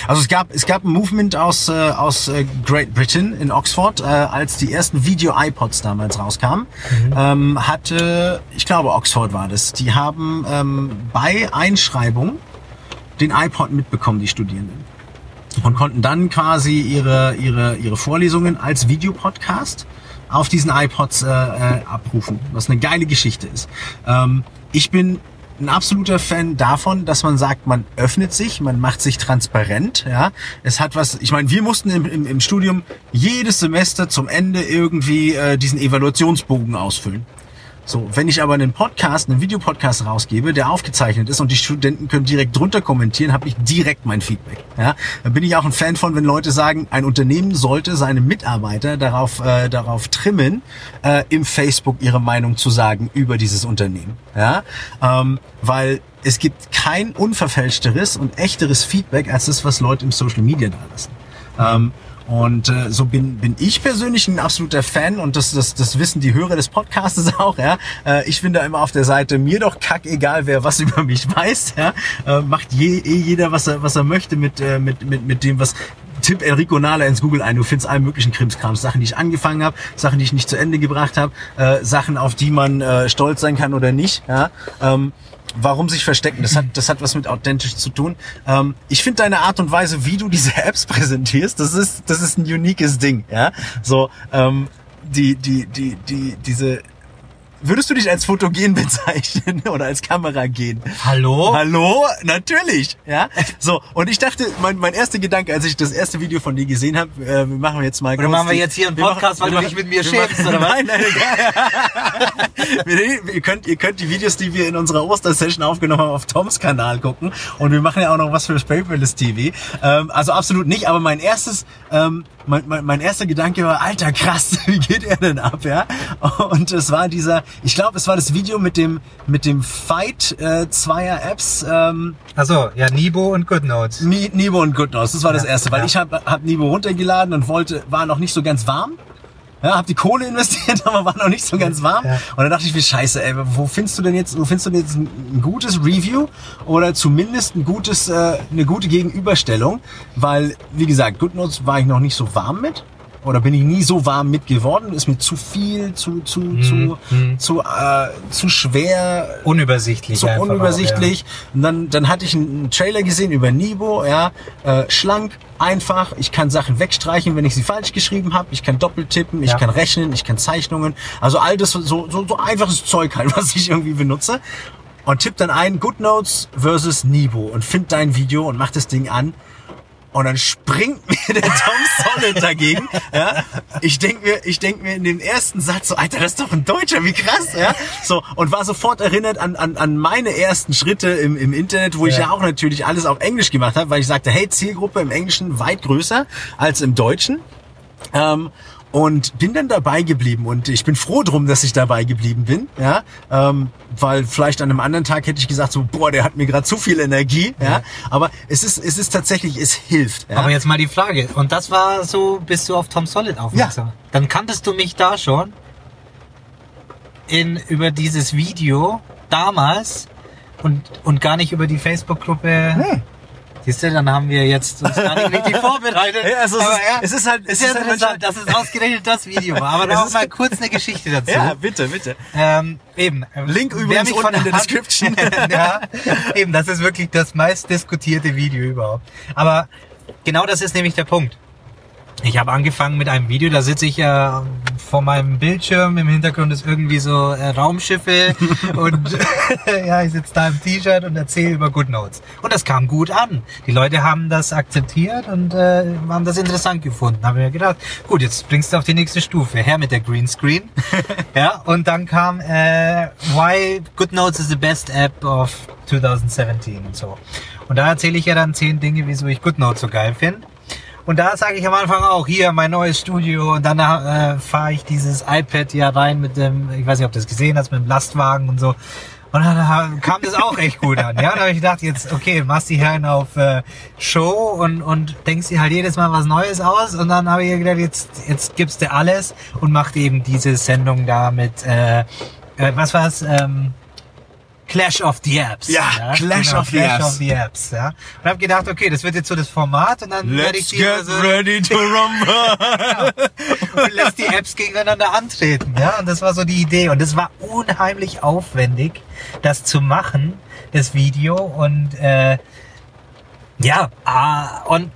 Also es gab es gab ein Movement aus äh, aus äh, Great Britain in Oxford, äh, als die ersten Video iPods damals rauskamen, ähm, hatte ich glaube Oxford war das. Die haben ähm, bei Einschreibung den iPod mitbekommen, die Studierenden und konnten dann quasi ihre ihre ihre Vorlesungen als Videopodcast auf diesen iPods äh, äh, abrufen, was eine geile Geschichte ist. Ähm, ich bin ein absoluter Fan davon, dass man sagt, man öffnet sich, man macht sich transparent. Ja, es hat was. Ich meine, wir mussten im, im, im Studium jedes Semester zum Ende irgendwie äh, diesen Evaluationsbogen ausfüllen. So, wenn ich aber einen Podcast, einen Videopodcast rausgebe, der aufgezeichnet ist und die Studenten können direkt drunter kommentieren, habe ich direkt mein Feedback. Ja, da bin ich auch ein Fan von, wenn Leute sagen, ein Unternehmen sollte seine Mitarbeiter darauf äh, darauf trimmen, äh, im Facebook ihre Meinung zu sagen über dieses Unternehmen. Ja, ähm, weil es gibt kein unverfälschteres und echteres Feedback als das, was Leute im Social Media da lassen. Ähm, und äh, so bin, bin ich persönlich ein absoluter Fan und das, das, das wissen die Hörer des Podcastes [laughs] auch, ja. Äh, ich bin da immer auf der Seite, mir doch kack egal, wer was [laughs] über mich weiß, ja. Äh, macht je, eh jeder, was er, was er möchte mit, äh, mit, mit, mit dem, was Tipp Enrico Nahler ins Google ein. Du findest allen möglichen Krimskrams. Sachen, die ich angefangen habe, Sachen, die ich nicht zu Ende gebracht habe, äh, Sachen, auf die man äh, stolz sein kann oder nicht. Ja? Ähm, warum sich verstecken? Das hat, das hat was mit authentisch zu tun. Ähm, ich finde deine Art und Weise, wie du diese [laughs] Apps präsentierst, das ist, das ist ein uniques Ding. Ja? So, ähm, die, die, die, die, diese. Würdest du dich als fotogen [laughs] bezeichnen oder als Kameragen? Hallo? Hallo? Natürlich, ja. So, und ich dachte, mein, mein erster Gedanke, als ich das erste Video von dir gesehen habe, äh, wir machen jetzt mal Oder kurz machen wir die- jetzt hier einen Podcast, weil wir du dich mit mir schämst, machen- oder was? Nein, nein, egal. [laughs] Ihr, könnt, ihr könnt die Videos, die wir in unserer Ostersession aufgenommen haben, auf Toms Kanal gucken. Und wir machen ja auch noch was für Paperless TV. Ähm, also absolut nicht, aber mein erstes, ähm, mein, mein, mein erster Gedanke war, alter krass, [laughs] wie geht er denn ab, ja? [laughs] Und es war dieser, ich glaube, es war das Video mit dem, mit dem Fight äh, zweier Apps, ähm, Achso, ja, Nibo und GoodNotes. Ni- Nibo und Goodness, das war das Ja, erste, weil ja. ich habe hab Nibo runtergeladen und wollte, war noch nicht so ganz warm. Ja, hab die Kohle [laughs] investiert, aber war noch nicht so ganz warm. Ja. Und dann dachte ich mir, scheiße, ey, wo findest du denn jetzt, wo findest du denn jetzt ein, ein gutes Review oder zumindest ein gutes, äh, eine gute Gegenüberstellung? Weil, wie gesagt, GoodNotes war ich noch nicht so warm mit. Oder bin ich nie so warm mit geworden? Ist mir zu viel, zu, zu, zu, mhm. zu, äh, zu schwer, Unübersichtlich. so unübersichtlich. Und dann, dann hatte ich einen Trailer gesehen über Nibo, ja, äh, schlank, einfach. Ich kann Sachen wegstreichen, wenn ich sie falsch geschrieben habe. Ich kann doppeltippen, ich Ja. kann rechnen, ich kann Zeichnungen. Also all das so, so, so einfaches Zeug halt, [laughs] was ich irgendwie benutze. Und tipp dann ein GoodNotes versus Nibo und find dein Video und mach das Ding an. Und dann springt [laughs] mir der Tom Solid dagegen. Ja? Ich denk mir, ich denk mir in dem ersten Satz so, Alter, das ist doch ein Deutscher, wie krass, ja? So, und war sofort erinnert an, an, an meine ersten Schritte im, im Internet, wo ich Ja. ja auch natürlich alles auf Englisch gemacht habe, weil ich sagte, hey, Zielgruppe im Englischen weit größer als im Deutschen. Ähm, und bin dann dabei geblieben und ich bin froh drum, dass ich dabei geblieben bin, ja, ähm, weil vielleicht an einem anderen Tag hätte ich gesagt so, boah, der hat mir gerade zu viel Energie, ja, Ja. aber es ist, es ist tatsächlich, es hilft. Ja? Aber jetzt mal die Frage. Und das war so, bist du auf Tom Solid aufmerksam? Dann kanntest du mich da schon in, über dieses Video damals und, und gar nicht über die Facebook-Gruppe. Nee. Siehst du, dann haben wir jetzt uns gar nicht richtig [laughs] vorbereitet. Ja, also es ist- es ist halt- es ist ja ist halt interessant, dass es ausgerechnet das Video war. Aber [laughs] noch ist- mal kurz eine Geschichte dazu. ja, bitte, bitte. Ähm, eben. Link Wer übrigens mich von unten in der Description. [laughs] ja, eben, das ist wirklich das meist diskutierte Video überhaupt. Aber genau das ist nämlich der Punkt. Ich habe angefangen mit einem Video, da sitze ich ja vor meinem Bildschirm. Im Hintergrund ist irgendwie so äh, Raumschiffe [laughs] und [laughs] ja, ich sitze da im T-Shirt und erzähle über GoodNotes. Und das kam gut an. Die Leute haben das akzeptiert und äh, haben das interessant gefunden. Haben mir gedacht, gut, jetzt bringst du auf die nächste Stufe. Her mit der Greenscreen. [laughs] ja, und dann kam äh, Why GoodNotes is the best app of 2017 und so. Und da erzähle ich ja dann zehn Dinge, wieso ich GoodNotes so geil finde. Und da sage ich am Anfang auch, hier mein neues Studio und dann äh, fahre ich dieses iPad ja rein mit dem, ich weiß nicht, ob du das gesehen hast, mit dem Lastwagen und so. Und dann kam das auch echt gut an. Ja, da habe ich gedacht, jetzt, okay, machst die Herren auf äh, Show und, und denkst dir halt jedes Mal was Neues aus. Und dann habe ich gedacht, jetzt, jetzt gibst du alles und macht eben diese Sendung da mit, äh, äh, was war's, ähm, Clash of the Apps. Ja, Clash genau, of the Clash Apps. of the Apps. Ja. Und habe gedacht, okay, das wird jetzt so das Format und dann werde ich die get immer so ready to [laughs] rumble. und lässt die Apps gegeneinander antreten. Ja, und das war so die Idee. Und es war unheimlich aufwendig, das zu machen, das Video. Und äh, ja, ah, und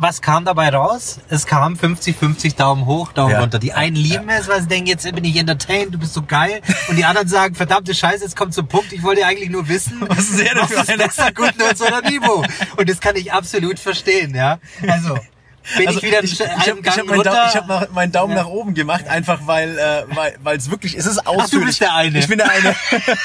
was kam dabei raus? Es kam 50, 50 Daumen hoch, Daumen Ja. runter. Die einen lieben es, weil sie denken, jetzt bin ich entertained, du bist so geil. Und die anderen sagen, verdammte Scheiße, jetzt kommt zum Punkt, ich wollte eigentlich nur wissen, [laughs] Was ist was ist besser, Good Notes oder Niveau? Und das kann ich absolut verstehen, ja. Also, bin Also ich wieder ich, ich, einen ich habe Gang hab meinen, runter. Daumen, ich hab noch meinen Daumen Ja. nach oben gemacht, einfach weil äh, weil weil es wirklich es ist ausführlich. bist der eine. Ich bin der eine.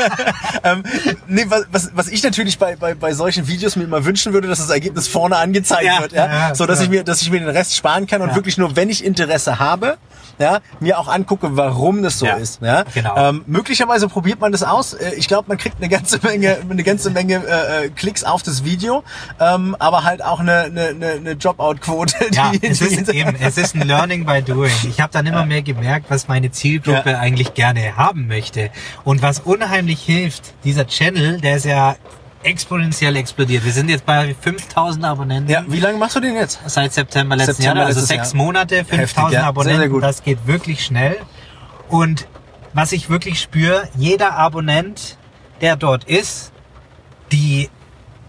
[laughs] ähm, nee, was, was, was ich natürlich bei, bei, bei solchen Videos mir immer wünschen würde, dass das Ergebnis vorne angezeigt Ja, wird, ja? ja, so dass ja. ich mir dass ich mir den Rest sparen kann und Ja. wirklich nur wenn ich Interesse habe, ja, mir auch angucke, warum das so Ja, ist, ja? genau. Ähm, möglicherweise probiert man das aus. Äh, Ich glaube, man kriegt eine ganze Menge eine ganze Menge äh, äh, Klicks auf das Video, ähm, aber halt auch eine eine, eine, Dropout-Quote, Ja, [laughs] es ist eben, es ist ein Learning by Doing. Ich habe dann immer mehr gemerkt, was meine Zielgruppe Ja. eigentlich gerne haben möchte. Und was unheimlich hilft, dieser Channel, der ist ja exponentiell explodiert. Wir sind jetzt bei 5000 Abonnenten. Ja, wie lange machst du den jetzt? Seit September letzten September Jahres, also sechs Jahr. Monate, 5000 Heftig, ja. Sehr, sehr Abonnenten, gut. das geht wirklich schnell. Und was ich wirklich spüre, jeder Abonnent, der dort ist, die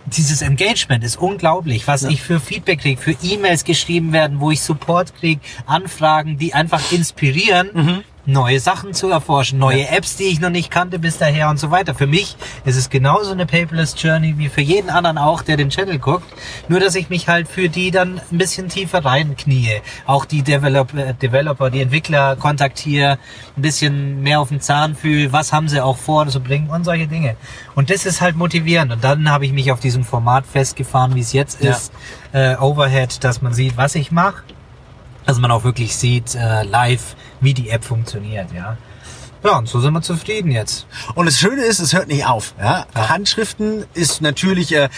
dieses Engagement ist unglaublich, was ich für Feedback kriege, für E-Mails geschrieben werden, wo ich Support kriege, Anfragen, die einfach inspirieren, Mhm. Neue Sachen zu erforschen, neue Apps, die ich noch nicht kannte bis daher und so weiter. Für mich ist es genauso eine Paperless Journey wie für jeden anderen auch, der den Channel guckt. Nur, dass ich mich halt für die dann ein bisschen tiefer reinknie. Auch die Developer, Developer die Entwickler kontaktiere, ein bisschen mehr auf den Zahn fühle, was haben sie auch vor zu bringen und solche Dinge. Und das ist halt motivierend. Und dann habe ich mich auf diesem Format festgefahren, wie es jetzt Ja. ist. Äh, Overhead, dass man sieht, was ich mache dass man auch wirklich sieht äh, live, wie die App funktioniert, ja. Ja, und so sind wir zufrieden jetzt. Und das Schöne ist, es hört nicht auf. Ja? Handschriften ist natürlich, äh,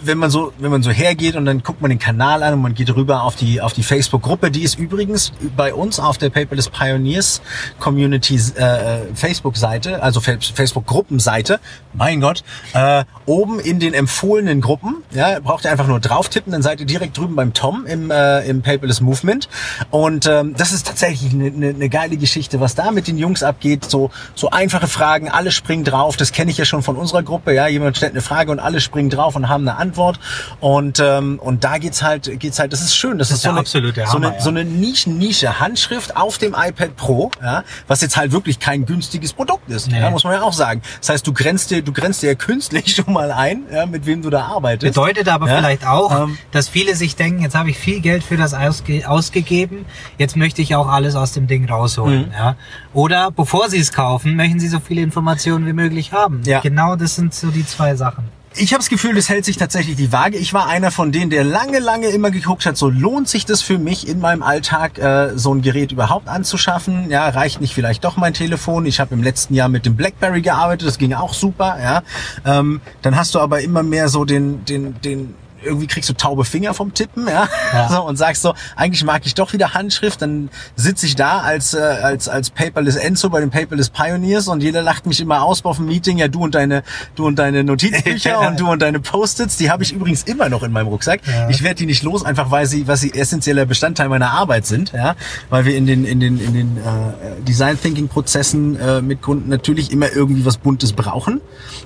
wenn man so, wenn man so hergeht und dann guckt man den Kanal an und man geht rüber auf die auf die Facebook-Gruppe, die ist übrigens bei uns auf der Paperless Pioneers Community äh, Facebook-Seite, also Fa- Facebook-Gruppenseite. Mein Gott, äh, oben in den empfohlenen Gruppen, ja, braucht ihr einfach nur drauf tippen, dann seid ihr direkt drüben beim Tom im äh, im Paperless Movement. Und ähm, das ist tatsächlich eine, eine, eine geile Geschichte, was da mit den Jungs abgeht. So so einfache Fragen, alle springen drauf. Das kenne ich ja schon von unserer Gruppe. Ja, jemand stellt eine Frage und alle springen drauf und haben eine Antwort. Und ähm, und da geht's halt geht's halt. Das ist schön. Das, Das ist so eine, absolute so Hammer, eine ja. so eine Nischen Nische Handschrift auf dem iPad Pro. Ja, was jetzt halt wirklich kein günstiges Produkt ist. Nee. Ja, muss man ja auch sagen. Das heißt, du grenzt dir du grenzt dir ja künstlich [laughs] schon mal ein, ja, mit wem du da arbeitest. Bedeutet aber Ja, vielleicht auch, ähm, dass viele sich denken, jetzt habe ich viel Geld für das ausge ausgegeben, jetzt möchte ich auch alles aus dem Ding Mhm. rausholen. Ja? Oder bevor sie es kaufen, möchten sie so viele Informationen wie möglich haben. Ja. Genau das sind so die zwei Sachen. Ich habe das Gefühl, das hält sich tatsächlich die Waage. Ich war einer von denen, der lange, lange immer geguckt hat, so lohnt sich das für mich in meinem Alltag, äh, so ein Gerät überhaupt anzuschaffen? Ja, reicht nicht vielleicht doch mein Telefon? Ich habe im letzten Jahr mit dem BlackBerry gearbeitet, das ging auch super. Ja, ähm, dann hast du aber immer mehr so den, den, den irgendwie kriegst du taube Finger vom Tippen, ja, Ja. [laughs] So, und sagst so, eigentlich mag ich doch wieder Handschrift, dann sitze ich da als äh, als als Paperless Enzo bei den Paperless Pioneers und jeder lacht mich immer aus auf dem Meeting, ja du und deine du und deine Notizbücher [laughs] und du und deine Post-its, die habe ich übrigens immer noch in meinem Rucksack. Ja. Ich werde die nicht los, einfach weil sie weil sie essentieller Bestandteil meiner Arbeit sind, ja, weil wir in den in den in den äh, Design Thinking Prozessen äh, mit Kunden natürlich immer irgendwie was buntes brauchen.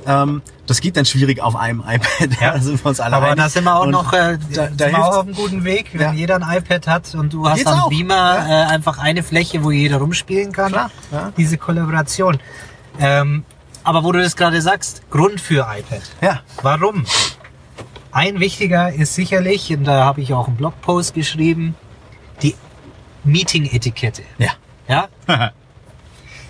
Ähm, Das geht dann schwierig auf einem [laughs] iPad. Ja. da sind wir uns alle Aber einig. da sind wir auch Und noch, äh, da, sind da wir auch auf einem guten Weg, wenn Ja. jeder ein iPad hat und du hast am. Beamer äh, einfach eine Fläche, wo jeder rumspielen kann. Klar, ja. Diese Kollaboration. Ähm, aber wo du das gerade sagst, Grund für iPad. Ja. Warum? Ein wichtiger ist sicherlich, und da habe ich auch einen Blogpost geschrieben, die Meeting-Etikette. Ja. Ja? [laughs]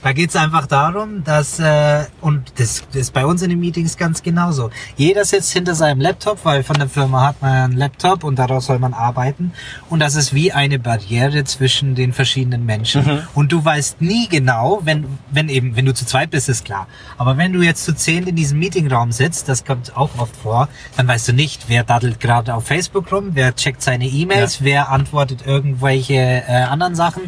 Da geht's einfach darum, dass, äh, und das, das ist bei uns in den Meetings ganz genauso. Jeder sitzt hinter seinem Laptop, weil von der Firma hat man einen Laptop und daraus soll man arbeiten. Und das ist wie eine Barriere zwischen den verschiedenen Menschen. Und du weißt nie genau, wenn, wenn eben, wenn du zu zweit bist, ist klar. Aber wenn du jetzt zu zehn in diesem Meetingraum sitzt, das kommt auch oft vor, dann weißt du nicht, wer daddelt gerade auf Facebook rum, wer checkt seine E-Mails, wer antwortet irgendwelche äh, anderen Sachen.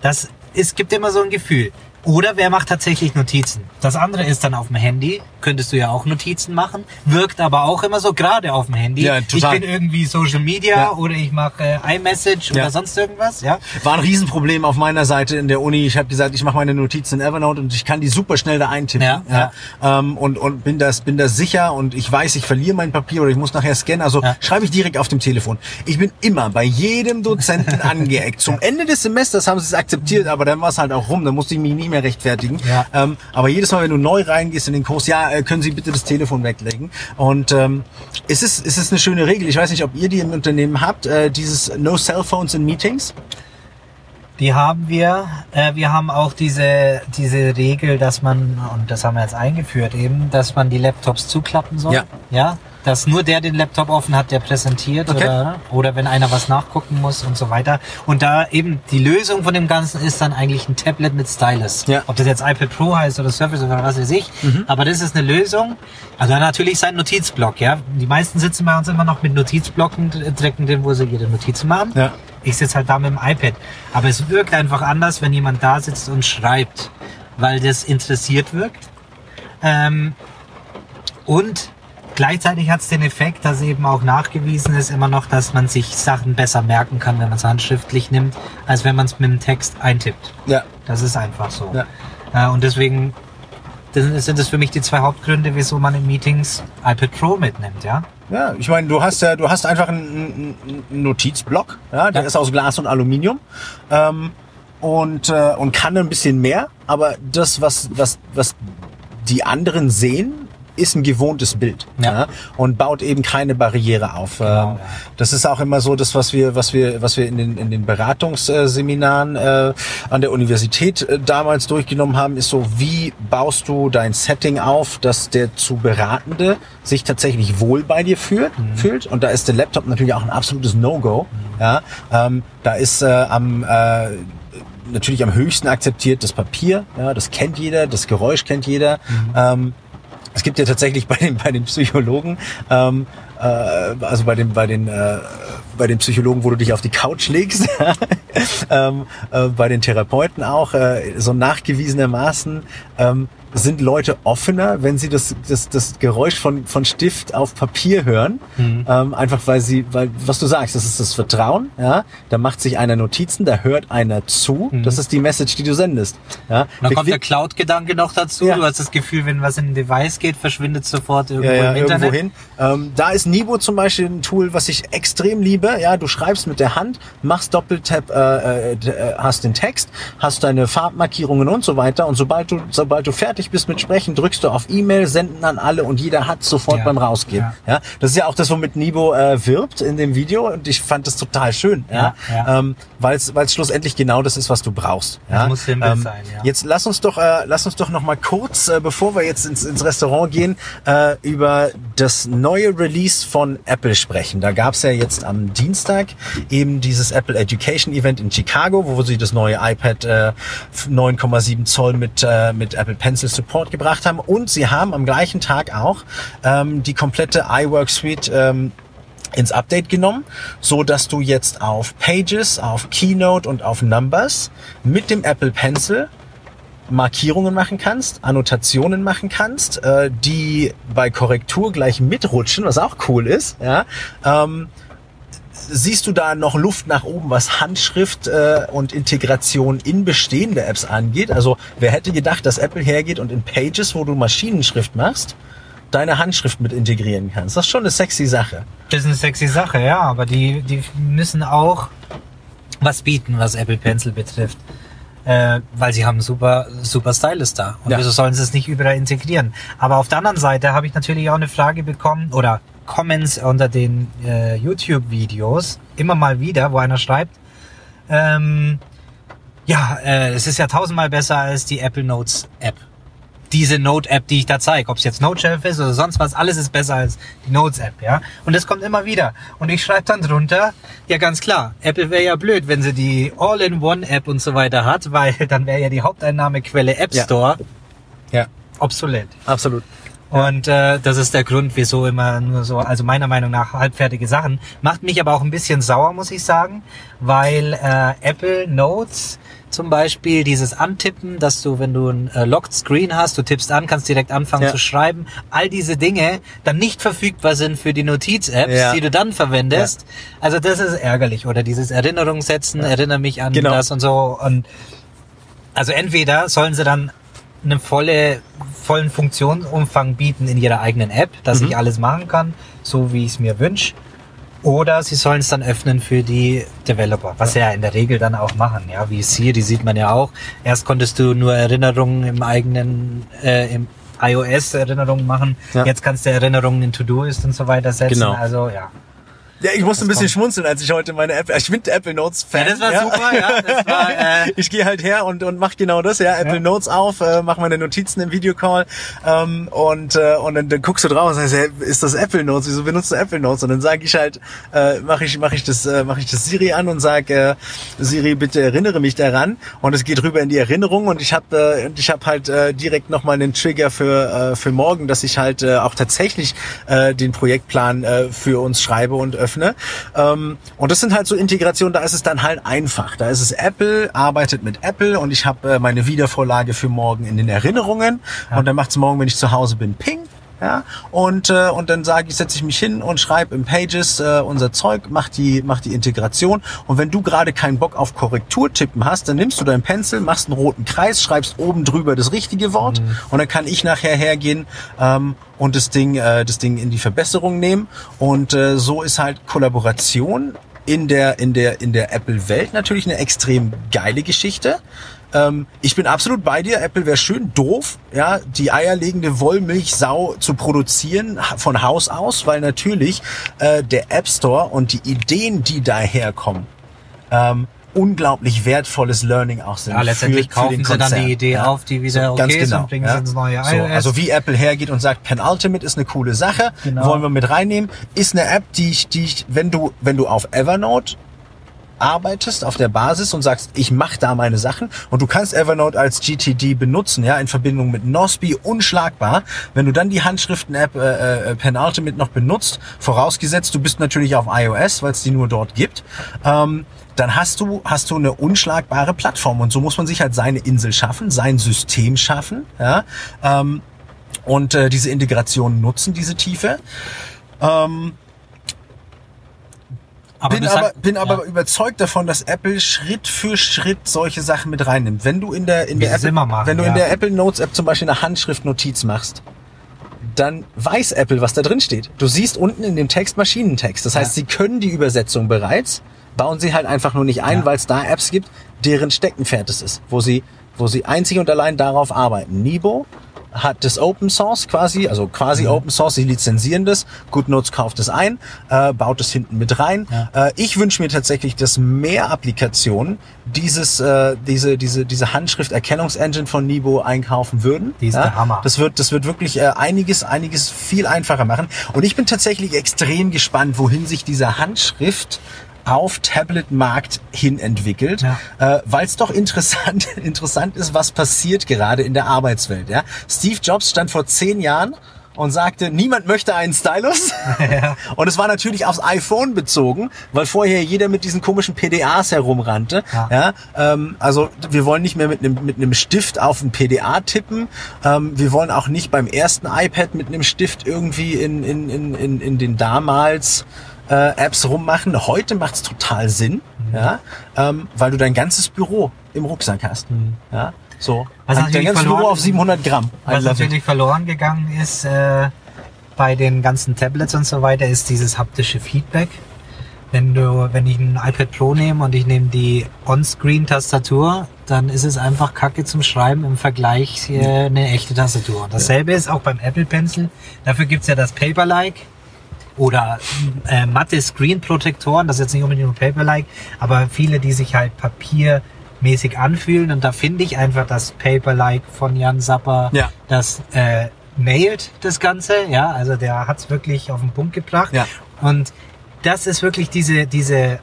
Das es gibt immer so ein Gefühl. Oder wer macht tatsächlich Notizen? Das andere ist dann auf dem Handy. Könntest du ja auch Notizen machen. Wirkt aber auch immer so gerade auf dem Handy. Ja, total. Ich bin irgendwie Social Media Ja. oder ich mache äh, iMessage Ja. oder sonst irgendwas. Ja. War ein Riesenproblem auf meiner Seite in der Uni. Ich habe gesagt, ich mache meine Notizen in Evernote und ich kann die super schnell da eintippen. Ja, Ähm, und und bin das bin das sicher und ich weiß, ich verliere mein Papier oder ich muss nachher scannen. Also Ja. schreibe ich direkt auf dem Telefon. Ich bin immer bei jedem Dozenten [laughs] angeeckt. Zum Ende des Semesters haben sie es akzeptiert, aber dann war es halt auch rum. Da musste ich mich nie mehr rechtfertigen. Ja. Ähm, aber jedes Mal, wenn du neu reingehst in den Kurs, ja, äh, können Sie bitte das Telefon weglegen. Und ähm, es ist es ist eine schöne Regel. Ich weiß nicht, ob ihr die im Unternehmen habt. Äh, dieses No Cell Phones in Meetings. Die haben wir. Äh, wir haben auch diese, diese Regel, dass man, und das haben wir jetzt eingeführt eben, dass man die Laptops zuklappen soll. Ja. Ja. Dass nur der den Laptop offen hat, der präsentiert Okay. oder, oder wenn einer was nachgucken muss und so weiter. Und da eben die Lösung von dem Ganzen ist dann eigentlich ein Tablet mit Stylus. Ja. Ob das jetzt iPad Pro heißt oder Surface oder was weiß ich. Aber das ist eine Lösung. Also natürlich sein Notizblock, ja. Die meisten sitzen bei uns immer noch mit Notizblocken, direkt drin, wo sie ihre Notizen machen. Ja. Ich sitze halt da mit dem iPad. Aber es wirkt einfach anders, wenn jemand da sitzt und schreibt, weil das interessiert wirkt. Ähm, und gleichzeitig hat es den Effekt, dass eben auch nachgewiesen ist immer noch, dass man sich Sachen besser merken kann, wenn man es handschriftlich nimmt, als wenn man es mit dem Text eintippt. Ja. Das ist einfach so. Ja. Äh, und deswegen das sind das für mich die zwei Hauptgründe, wieso man in Meetings iPad Pro mitnimmt, ja. Ja, ich meine, du hast ja, du hast einfach einen, einen Notizblock, ja, der Ja. ist aus Glas und Aluminium ähm, und äh, und kann ein bisschen mehr, aber das, was was was die anderen sehen, ist ein gewohntes Bild Ja. und baut eben keine Barriere auf. Genau, Ähm, ja. Das ist auch immer so, das was wir was wir was wir in den in den Beratungsseminaren äh, an der Universität äh, damals durchgenommen haben, ist so, wie baust du dein Setting auf, dass der zu Beratende sich tatsächlich wohl bei dir fühlt, Mhm. fühlt und da ist der Laptop natürlich auch ein absolutes No-Go. Ja, ähm, da ist äh, am äh, natürlich am höchsten akzeptiert das Papier, ja, das kennt jeder, das Geräusch kennt jeder. Ähm, es gibt ja tatsächlich bei den bei den Psychologen, ähm, äh, also bei den bei den äh, bei den Psychologen, wo du dich auf die Couch legst, [laughs] ähm, äh, bei den Therapeuten auch äh, so nachgewiesenermaßen ähm, sind Leute offener, wenn sie das, das, das Geräusch von, von Stift auf Papier hören. Ähm, einfach weil sie, weil, was du sagst, das ist das Vertrauen, ja. Da macht sich einer Notizen, da hört einer zu. Das ist die Message, die du sendest. Ja. Und dann Wir- kommt der Cloud-Gedanke noch dazu. Ja. Du hast das Gefühl, wenn was in ein Device geht, verschwindet sofort irgendwo ja, ja, im Internet. irgendwo hin. Ähm, da ist Nibo zum Beispiel ein Tool, was ich extrem liebe. Ja, du schreibst mit der Hand, machst Doppeltap, äh, äh, äh, hast den Text, hast deine Farbmarkierungen und so weiter. Und sobald du, sobald du fertig bist mit Sprechen, drückst du auf E-Mail, senden an alle und jeder hat sofort Ja, beim Rausgehen. Ja. das ist ja auch das, womit Nibo äh, wirbt in dem Video. Und ich fand das total schön, ja, Ja, ja. Ähm, weil es schlussendlich genau das ist, was du brauchst. Das ja. muss simpel sein, ja. Jetzt lass uns doch, äh, lass uns doch noch mal kurz, äh, bevor wir jetzt ins, ins Restaurant gehen, äh, über das neue Release von Apple sprechen. Da gab's ja jetzt am Dienstag eben dieses Apple Education Event in Chicago, wo sie das neue iPad äh, 9,7 Zoll mit äh, mit Apple Pencil Support gebracht haben und sie haben am gleichen Tag auch ähm, die komplette iWork Suite ähm, ins Update genommen, so dass du jetzt auf Pages, auf Keynote und auf Numbers mit dem Apple Pencil Markierungen machen kannst, Annotationen machen kannst, äh, die bei Korrektur gleich mitrutschen, was auch cool ist. Ja. Ähm, siehst du da noch Luft nach oben, was Handschrift äh, und Integration in bestehende Apps angeht? Also wer hätte gedacht, dass Apple hergeht und in Pages, wo du Maschinenschrift machst, deine Handschrift mit integrieren kannst. Das ist schon eine sexy Sache. Das ist eine sexy Sache, ja, aber die, die müssen auch was bieten, was Apple Pencil betrifft. Äh, weil sie haben super, super Stylus da. Und Ja. wieso sollen sie es nicht überall integrieren? Aber auf der anderen Seite habe ich natürlich auch eine Frage bekommen oder Comments unter den äh, YouTube-Videos immer mal wieder, wo einer schreibt, ähm, ja, äh, es ist ja tausendmal besser als die Apple Notes App. Diese Note-App, die ich da zeige, ob es jetzt Noteshelf ist oder sonst was, alles ist besser als die Notes-App, ja. Und das kommt immer wieder. Und ich schreibe dann drunter, ja ganz klar, Apple wäre ja blöd, wenn sie die All-in-One-App und so weiter hat, [laughs] weil dann wäre ja die Haupteinnahmequelle App Ja. Store Ja, obsolet. absolut. Und äh, das ist der Grund, wieso immer nur so, also meiner Meinung nach halbfertige Sachen. Macht mich aber auch ein bisschen sauer, muss ich sagen, weil äh, Apple Notes zum Beispiel dieses Antippen, dass du, wenn du ein äh, Locked Screen hast, du tippst an, kannst direkt anfangen Ja. zu schreiben, all diese Dinge dann nicht verfügbar sind für die Notiz-Apps, Ja. die du dann verwendest. Also das ist ärgerlich. Oder dieses Erinnerung setzen, erinnere mich an Genau. das und so. Und also entweder sollen sie dann einen volle, vollen Funktionsumfang bieten in ihrer eigenen App, dass ich alles machen kann, so wie ich es mir wünsche. Oder sie sollen es dann öffnen für die Developer, was sie ja in der Regel dann auch machen. Ja, wie Siri sieht man ja auch. Erst konntest du nur Erinnerungen im eigenen, äh, im iOS Erinnerungen machen. Ja. Jetzt kannst du Erinnerungen in To-Do-Ist und so weiter setzen. Genau. Also ja. Ja, ich musste ein bisschen kommt. schmunzeln, als ich heute meine Apple, ich bin Apple Notes Fan. Ja, das war super, ja. Das war, [laughs] äh, ich gehe halt her und, und mach genau das, ja, Apple Ja. Notes auf, äh, mach meine Notizen im Videocall ähm, und äh, und dann, dann guckst du drauf und sagst, hey, ist das Apple Notes? Wieso benutzt du Apple Notes? Und dann sage ich halt, äh, mache ich mach ich das äh, mache ich das Siri an und sag äh, Siri, bitte erinnere mich daran und es geht rüber in die Erinnerung und ich habe äh, und ich habe halt äh, direkt noch mal einen Trigger für äh, für morgen, dass ich halt äh, auch tatsächlich äh, den Projektplan äh, für uns schreibe und öffne. Ähm, und das sind halt so Integrationen, da ist es dann halt einfach. Da ist es Apple, arbeitet mit Apple und ich habe äh, meine Wiedervorlage für morgen in den Erinnerungen und dann macht's morgen, wenn ich zu Hause bin, ping. Ja, und, äh, und dann sage ich, setze ich mich hin und schreibe im Pages äh, unser Zeug, mach die, mach die Integration. Und wenn du gerade keinen Bock auf Korrekturtippen hast, dann nimmst du deinen Pencil, machst einen roten Kreis, schreibst oben drüber das richtige Wort und dann kann ich nachher hergehen ähm, und das Ding, äh, das Ding in die Verbesserung nehmen. Und äh, so ist halt Kollaboration in der, in der, in der Apple-Welt natürlich eine extrem geile Geschichte. Ähm, ich bin absolut bei dir. Apple wäre schön doof, ja, die eierlegende Wollmilchsau zu produzieren von Haus aus, weil natürlich äh, der App Store und die Ideen, die daherkommen, ähm, unglaublich wertvolles Learning auch sind. Ja, letztendlich für, für kaufen den sie dann die Idee auf, die wieder ganz okay ist genau, und bringen sie ins neue so, iOS. Also wie Apple hergeht und sagt, Penultimate ist eine coole Sache, Genau. wollen wir mit reinnehmen, ist eine App, die ich, die ich, wenn du, wenn du auf Evernote arbeitest auf der Basis und sagst, ich mache da meine Sachen und du kannst Evernote als GTD benutzen, ja, in Verbindung mit Nosby, unschlagbar. Wenn du dann die Handschriften-App äh, äh, Penultimate noch benutzt, vorausgesetzt, du bist natürlich auf iOS, weil es die nur dort gibt, ähm, dann hast du, hast du eine unschlagbare Plattform und so muss man sich halt seine Insel schaffen, sein System schaffen, ja, ähm, und äh, diese Integration nutzen, diese Tiefe. Ähm, aber bin aber, bin aber ja. überzeugt davon, dass Apple Schritt für Schritt solche Sachen mit reinnimmt. Wenn du in der, in Wie der Apple, machen, wenn du in ja. der Apple Notes App zum Beispiel eine Handschriftnotiz machst, dann weiß Apple, was da drin steht. Du siehst unten in dem Text Maschinentext. Das heißt, Ja. sie können die Übersetzung bereits, bauen sie halt einfach nur nicht ein, Ja. weil es da Apps gibt, deren Steckenpferd es ist, wo sie, wo sie einzig und allein darauf arbeiten. Nibo hat das Open Source quasi, also quasi Mhm. Open Source, sie lizenzieren das, GoodNotes kauft es ein, äh, baut es hinten mit rein. Ja. Äh, ich wünsche mir tatsächlich, dass mehr Applikationen dieses, äh, diese, diese, diese Handschrifterkennungsengine von Nibo einkaufen würden. Die ist der Hammer. Das wird, das wird wirklich äh, einiges, einiges viel einfacher machen. Und ich bin tatsächlich extrem gespannt, wohin sich diese Handschrift auf Tablet-Markt hin entwickelt, Ja. äh, weil es doch interessant, [laughs] interessant ist, was passiert gerade in der Arbeitswelt. Ja? Steve Jobs stand vor zehn Jahren und sagte, niemand möchte einen Stylus. [laughs] Und es war natürlich aufs iPhone bezogen, weil vorher jeder mit diesen komischen PDAs herumrannte. Ja. Ja, ähm, also wir wollen nicht mehr mit einem mit einem Stift auf ein PDA tippen. Ähm, wir wollen auch nicht beim ersten iPad mit einem Stift irgendwie in, in, in, in, in den damals äh, Apps rummachen. Heute macht's total Sinn, Mhm. ja, ähm, weil du dein ganzes Büro im Rucksack hast. Ja, so. Was dein ganzes verloren- Büro auf 700 Gramm. Was natürlich verloren gegangen ist, äh, bei den ganzen Tablets und so weiter ist dieses haptische Feedback. Wenn du, wenn ich ein iPad Pro nehme und ich nehme die On-Screen-Tastatur, dann ist es einfach Kacke zum Schreiben im Vergleich äh, eine echte Tastatur. Und dasselbe ist auch beim Apple Pencil. Dafür gibt's ja das Paper-like oder äh, matte Screen-Protektoren. Das ist jetzt nicht unbedingt nur Paper-like, aber viele, die sich halt papiermäßig anfühlen. Und da finde ich einfach das Paper-like von Jan Sapper, Ja. das äh, nailt das Ganze. Ja, also der hat's wirklich auf den Punkt gebracht. Ja. Und das ist wirklich diese, diese,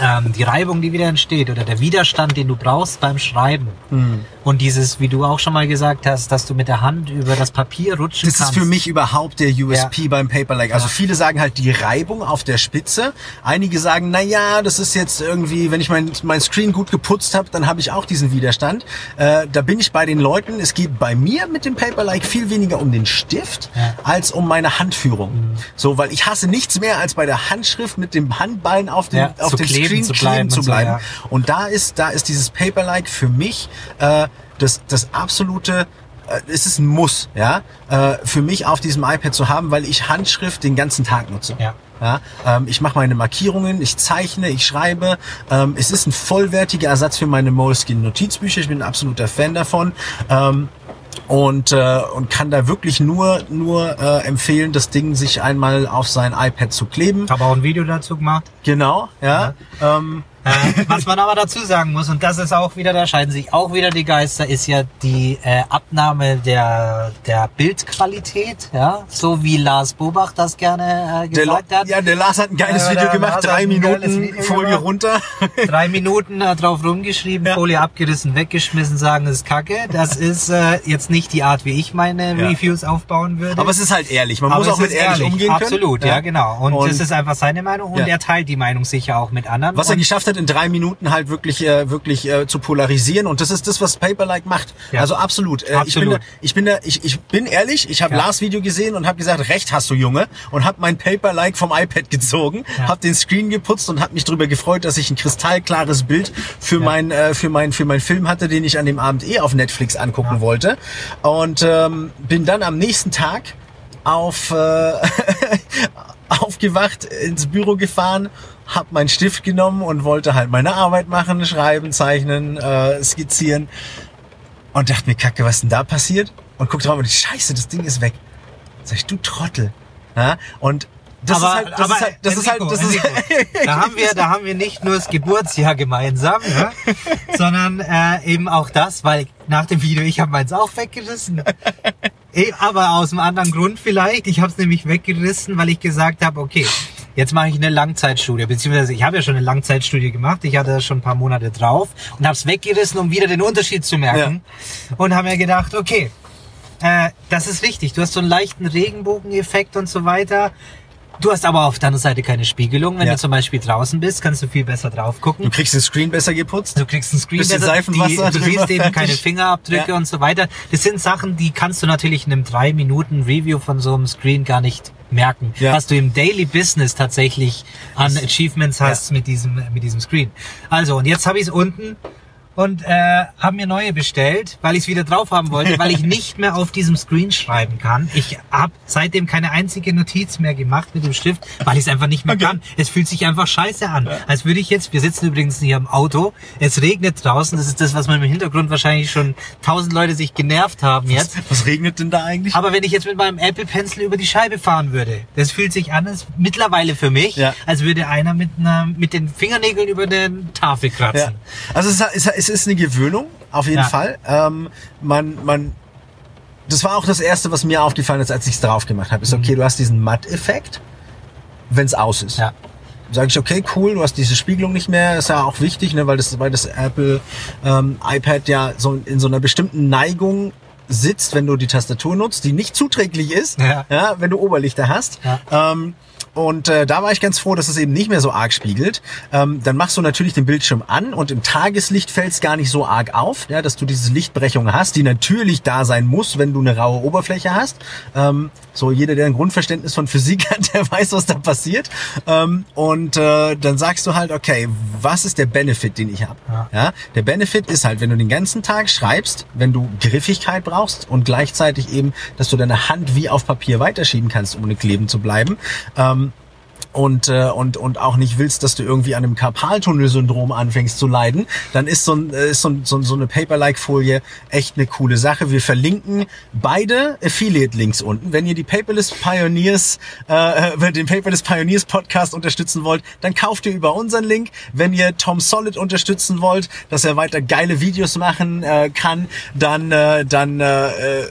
ähm, die Reibung, die wieder entsteht oder der Widerstand, den du brauchst beim Schreiben. Mhm. Und dieses, wie du auch schon mal gesagt hast, dass du mit der Hand über das Papier rutschen Das ist kannst. für mich überhaupt der USP Ja. beim Paperlike. Also Ja. viele sagen halt die Reibung auf der Spitze. Einige sagen, na ja, das ist jetzt irgendwie, wenn ich mein, mein Screen gut geputzt habe, dann habe ich auch diesen Widerstand. Äh, da bin ich bei den Leuten. Es geht bei mir mit dem Paperlike viel weniger um den Stift Ja. Mhm. als um meine Handführung. So, weil ich hasse nichts mehr als bei der Handschrift mit dem Handballen auf dem, Ja, auf zu kleben Screen zu kleben bleiben zu und so, bleiben. ja. Und da ist, da ist dieses Paperlike für mich äh, das, das absolute, äh, es ist ein Muss, ja, äh, für mich auf diesem iPad zu haben, weil ich Handschrift den ganzen Tag nutze. Ja. Ja, ähm, ich mache meine Markierungen, ich zeichne, ich schreibe. Ähm, es ist ein vollwertiger Ersatz für meine Moleskine Notizbücher. Ich bin ein absoluter Fan davon. Und, äh, und kann da wirklich nur, nur äh, empfehlen, das Ding sich einmal auf sein iPad zu kleben. Ich habe auch ein Video dazu gemacht. Genau, ja. Ähm, Äh, was man aber dazu sagen muss, und das ist auch wieder, da scheiden sich auch wieder die Geister, ist ja die äh, Abnahme der, der Bildqualität, ja, so wie Lars Bobach das gerne äh, der, gesagt hat. ja, der Lars hat ein geiles Ja, Video der gemacht, Lars drei Minuten [laughs] Folie gemacht. runter. Drei Minuten äh, drauf rumgeschrieben, Ja. Folie abgerissen, weggeschmissen, sagen, das ist kacke. Das ist äh, jetzt nicht die Art, wie ich meine Ja. Reviews aufbauen würde. Aber es ist halt ehrlich. Man Aber muss es auch mit ehrlich, ehrlich, umgehen können. Absolut, ja, genau. Und, Und- das ist einfach seine Meinung und Ja. er teilt die Meinung sicher auch mit anderen. Was er geschafft hat, in drei Minuten halt wirklich, äh, wirklich äh, zu polarisieren. Und das ist das, was Paperlike macht. Ja. Also absolut. Äh, Ich bin, Absolut. da, ich bin da, ich, ich bin ehrlich. Ich habe Ja. Lars Video gesehen und habe gesagt, recht hast du Junge, und habe mein Paperlike vom iPad gezogen, Ja. habe den Screen geputzt und habe mich darüber gefreut, dass ich ein kristallklares Bild für Ja. mein, äh, für mein, für mein Film hatte, den ich an dem Abend eh auf Netflix angucken wollte. Und ähm, bin dann am nächsten Tag auf äh, [laughs] aufgewacht, ins Büro gefahren, hab meinen Stift genommen und wollte halt meine Arbeit machen, schreiben, zeichnen, äh, skizzieren und dachte mir, Kacke, was denn da passiert? Und guck drauf und ich, Scheiße, das Ding ist weg. Sag ich, du Trottel. Ja? Und das aber, ist halt, das aber ist halt, das ist halt, das ist [laughs] da haben wir, da haben wir nicht nur das Geburtsjahr gemeinsam, ja, [laughs] sondern äh, eben auch das, weil nach dem Video ich habe meins auch weggerissen. [laughs] Eh, aber aus einem anderen Grund vielleicht. Ich habe es nämlich weggerissen, weil ich gesagt habe, okay, jetzt mache ich eine Langzeitstudie, beziehungsweise ich habe ja schon eine Langzeitstudie gemacht. Ich hatte schon ein paar Monate drauf und habe es weggerissen, um wieder den Unterschied zu merken. Und habe mir gedacht, okay, äh, das ist wichtig. Du hast so einen leichten Regenbogeneffekt und so weiter. Du hast aber auf der anderen Seite keine Spiegelung. Wenn Ja. du zum Beispiel draußen bist, kannst du viel besser drauf gucken. du kriegst den Screen besser geputzt. Du kriegst einen Screen, Bisschen besser, Seifenwasser die, du siehst eben fertig. keine Fingerabdrücke Ja. und so weiter. Das sind Sachen, die kannst du natürlich in einem drei Minuten Review von so einem Screen gar nicht merken. Ja. Was du im Daily Business tatsächlich an Achievements hast mit diesem mit diesem Screen. Also und jetzt habe ich es unten und äh, habe mir neue bestellt, weil ich es wieder drauf haben wollte, weil ich [laughs] nicht mehr auf diesem Screen schreiben kann. Ich habe seitdem keine einzige Notiz mehr gemacht mit dem Stift, weil ich es einfach nicht mehr Okay. kann. Es fühlt sich einfach scheiße an. Als würde ich jetzt, wir sitzen übrigens hier im Auto, es regnet draußen, das ist das, was man im Hintergrund wahrscheinlich schon tausend Leute sich genervt haben jetzt. Was regnet denn da eigentlich? Aber wenn ich jetzt mit meinem Apple Pencil über die Scheibe fahren würde, das fühlt sich an, als mittlerweile für mich, Ja. als würde einer mit, einer, mit den Fingernägeln über den Tafel kratzen. Ja. Also es ist, es ist eine Gewöhnung, auf jeden Ja. Fall. Ähm, man, man, das war auch das Erste, was mir aufgefallen ist, als ich es drauf gemacht habe. Ist okay, du hast diesen Matt-Effekt, wenn es aus ist. Mhm. Ja. Sag ich, okay, cool, du hast diese Spiegelung nicht mehr, ist ja auch wichtig, ne, weil das, weil das Apple ähm, iPad ja so in so einer bestimmten Neigung sitzt, wenn du die Tastatur nutzt, die nicht zuträglich ist, Ja. wenn du Oberlichter hast. Ja. Ähm, Und äh, da war ich ganz froh, dass es eben nicht mehr so arg spiegelt. Ähm, dann machst du natürlich den Bildschirm an und im Tageslicht fällt es gar nicht so arg auf, ja, dass du diese Lichtbrechung hast, die natürlich da sein muss, wenn du eine raue Oberfläche hast. Ähm, so jeder, der ein Grundverständnis von Physik [laughs] hat, der weiß, was da passiert. Ähm, und äh, dann sagst du halt, okay, was ist der Benefit, den ich habe? Ja. Ja, der Benefit ist halt, wenn du den ganzen Tag schreibst, wenn du Griffigkeit brauchst und gleichzeitig eben, dass du deine Hand wie auf Papier weiterschieben kannst, ohne kleben zu bleiben. Ähm, und, äh, und, und auch nicht willst, dass du irgendwie an einem Karpaltunnelsyndrom anfängst zu leiden, dann ist so, ein, äh, ist so, ein, so, so eine Paper-like-Folie echt eine coole Sache. Wir verlinken beide Affiliate-Links unten. Wenn ihr die Paperless Pioneers, äh, wenn den Paperless Pioneers Podcast unterstützen wollt, dann kauft ihr über unseren Link. Wenn ihr Tom Solid unterstützen wollt, dass er weiter geile Videos machen äh, kann, dann, äh, dann äh, äh,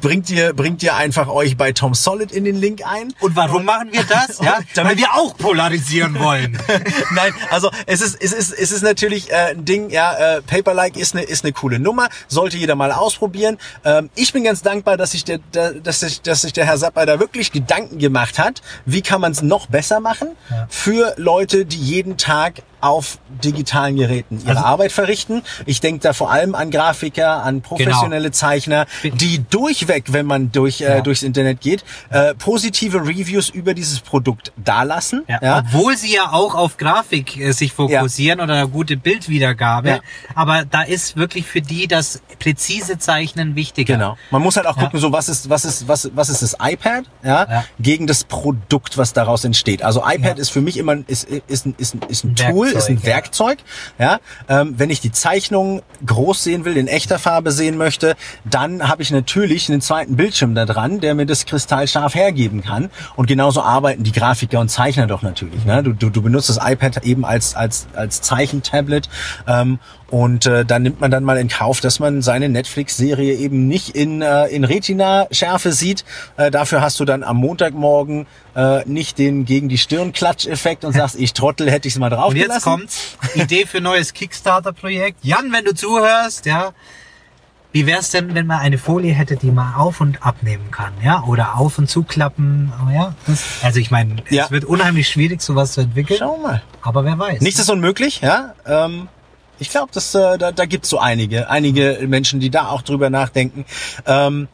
bringt ihr, bringt ihr einfach euch bei Tom Solid in den Link ein. Und warum machen wir das? Ja, [laughs] Damit- weil wir auch polarisieren wollen. [laughs] Nein, also es ist, es ist, es ist natürlich äh, ein Ding, ja, äh, Paperlike ist eine, ist eine coole Nummer, sollte jeder mal ausprobieren. Ähm, ich bin ganz dankbar, dass sich der, der, dass sich, dass sich der Herr Sapper da wirklich Gedanken gemacht hat, wie kann man es noch besser machen für Leute, die jeden Tag auf digitalen Geräten ihre Also- Arbeit verrichten. Ich denke da vor allem an Grafiker, an professionelle Zeichner, die durchweg, wenn man durch, äh, Ja. durchs Internet geht, äh, positive Reviews über dieses Produkt dalassen. Ja, Obwohl sie ja auch auf Grafik äh, sich fokussieren oder eine gute Bildwiedergabe. Ja. Aber da ist wirklich für die das präzise Zeichnen wichtiger. Genau. Man muss halt auch Ja. gucken, so was ist, was ist, was, was ist das iPad, ja, Ja. gegen das Produkt, was daraus entsteht. Also iPad Ja. ist für mich immer, ein- ist, ist, ein, ist, ein, ist ein Ein Tool, ist ein Werkzeug, ja. Ähm, wenn ich die Zeichnung groß sehen will, in echter Farbe sehen möchte, dann habe ich natürlich einen zweiten Bildschirm da dran, der mir das kristallscharf hergeben kann. Und genauso arbeiten die Grafiker und Zeichner doch natürlich. Ne? Du, du, du benutzt das iPad eben als, als, als Zeichentablet. Ähm, und äh, dann nimmt man dann mal in Kauf, dass man seine Netflix-Serie eben nicht in, äh, in Retina-Schärfe sieht. Äh, dafür hast du dann am Montagmorgen äh, nicht den gegen die Stirn Klatsch-Effekt und sagst, [laughs] ich Trottel, hätte ich's mal drauf Und jetzt kommt's. Idee für neues Kickstarter-Projekt. Jan, wenn du zuhörst, ja. Wie wär's denn, wenn man eine Folie hätte, die man auf und abnehmen kann, ja? Oder auf und zuklappen, ja. Das, also ich meine, Ja. es wird unheimlich schwierig, sowas zu entwickeln. Schau mal. Aber wer weiß. Nichts ist unmöglich, ja. Ähm, ich glaube, dass äh, da, da gibt's so einige, einige Menschen, die da auch drüber nachdenken. Ähm,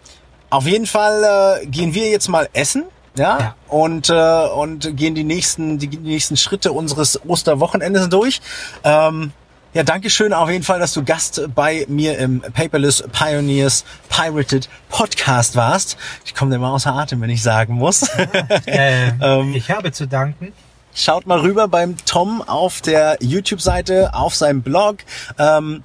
auf jeden Fall äh, gehen wir jetzt mal essen. Ja, Ja. und äh, und gehen die nächsten die, die nächsten Schritte unseres Osterwochenendes durch. Ähm, ja, danke schön auf jeden Fall, dass du Gast bei mir im Paperless Pioneers Pirated Podcast warst. Ich komme immer außer Atem, wenn ich sagen muss. [laughs] Äh, Ähm, ich habe zu danken. Schaut mal rüber beim Tom auf der YouTube-Seite, auf seinem Blog. Ähm,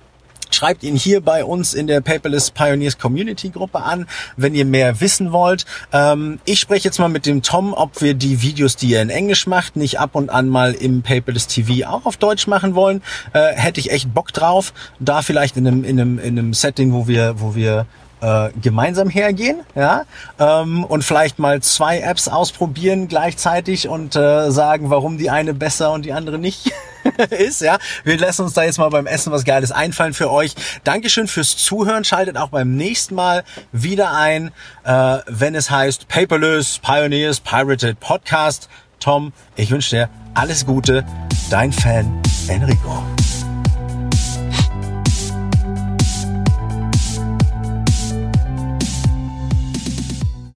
Schreibt ihn hier bei uns in der Paperless Pioneers Community Gruppe an, wenn ihr mehr wissen wollt. Ähm, ich spreche jetzt mal mit dem Tom, ob wir die Videos, die er in Englisch macht, nicht ab und an mal im Paperless TV auch auf Deutsch machen wollen. Äh, hätte ich echt Bock drauf. Da vielleicht in einem, in einem, in einem Setting, wo wir, wo wir äh, gemeinsam hergehen, ja, ähm, und vielleicht mal zwei Apps ausprobieren gleichzeitig und äh, sagen, warum die eine besser und die andere nicht [laughs] ist, ja. Wir lassen uns da jetzt mal beim Essen was Geiles einfallen für euch. Dankeschön fürs Zuhören. Schaltet auch beim nächsten Mal wieder ein, äh, wenn es heißt Paperless Pioneers Pirated Podcast. Tom, ich wünsche dir alles Gute. Dein Fan Enrico.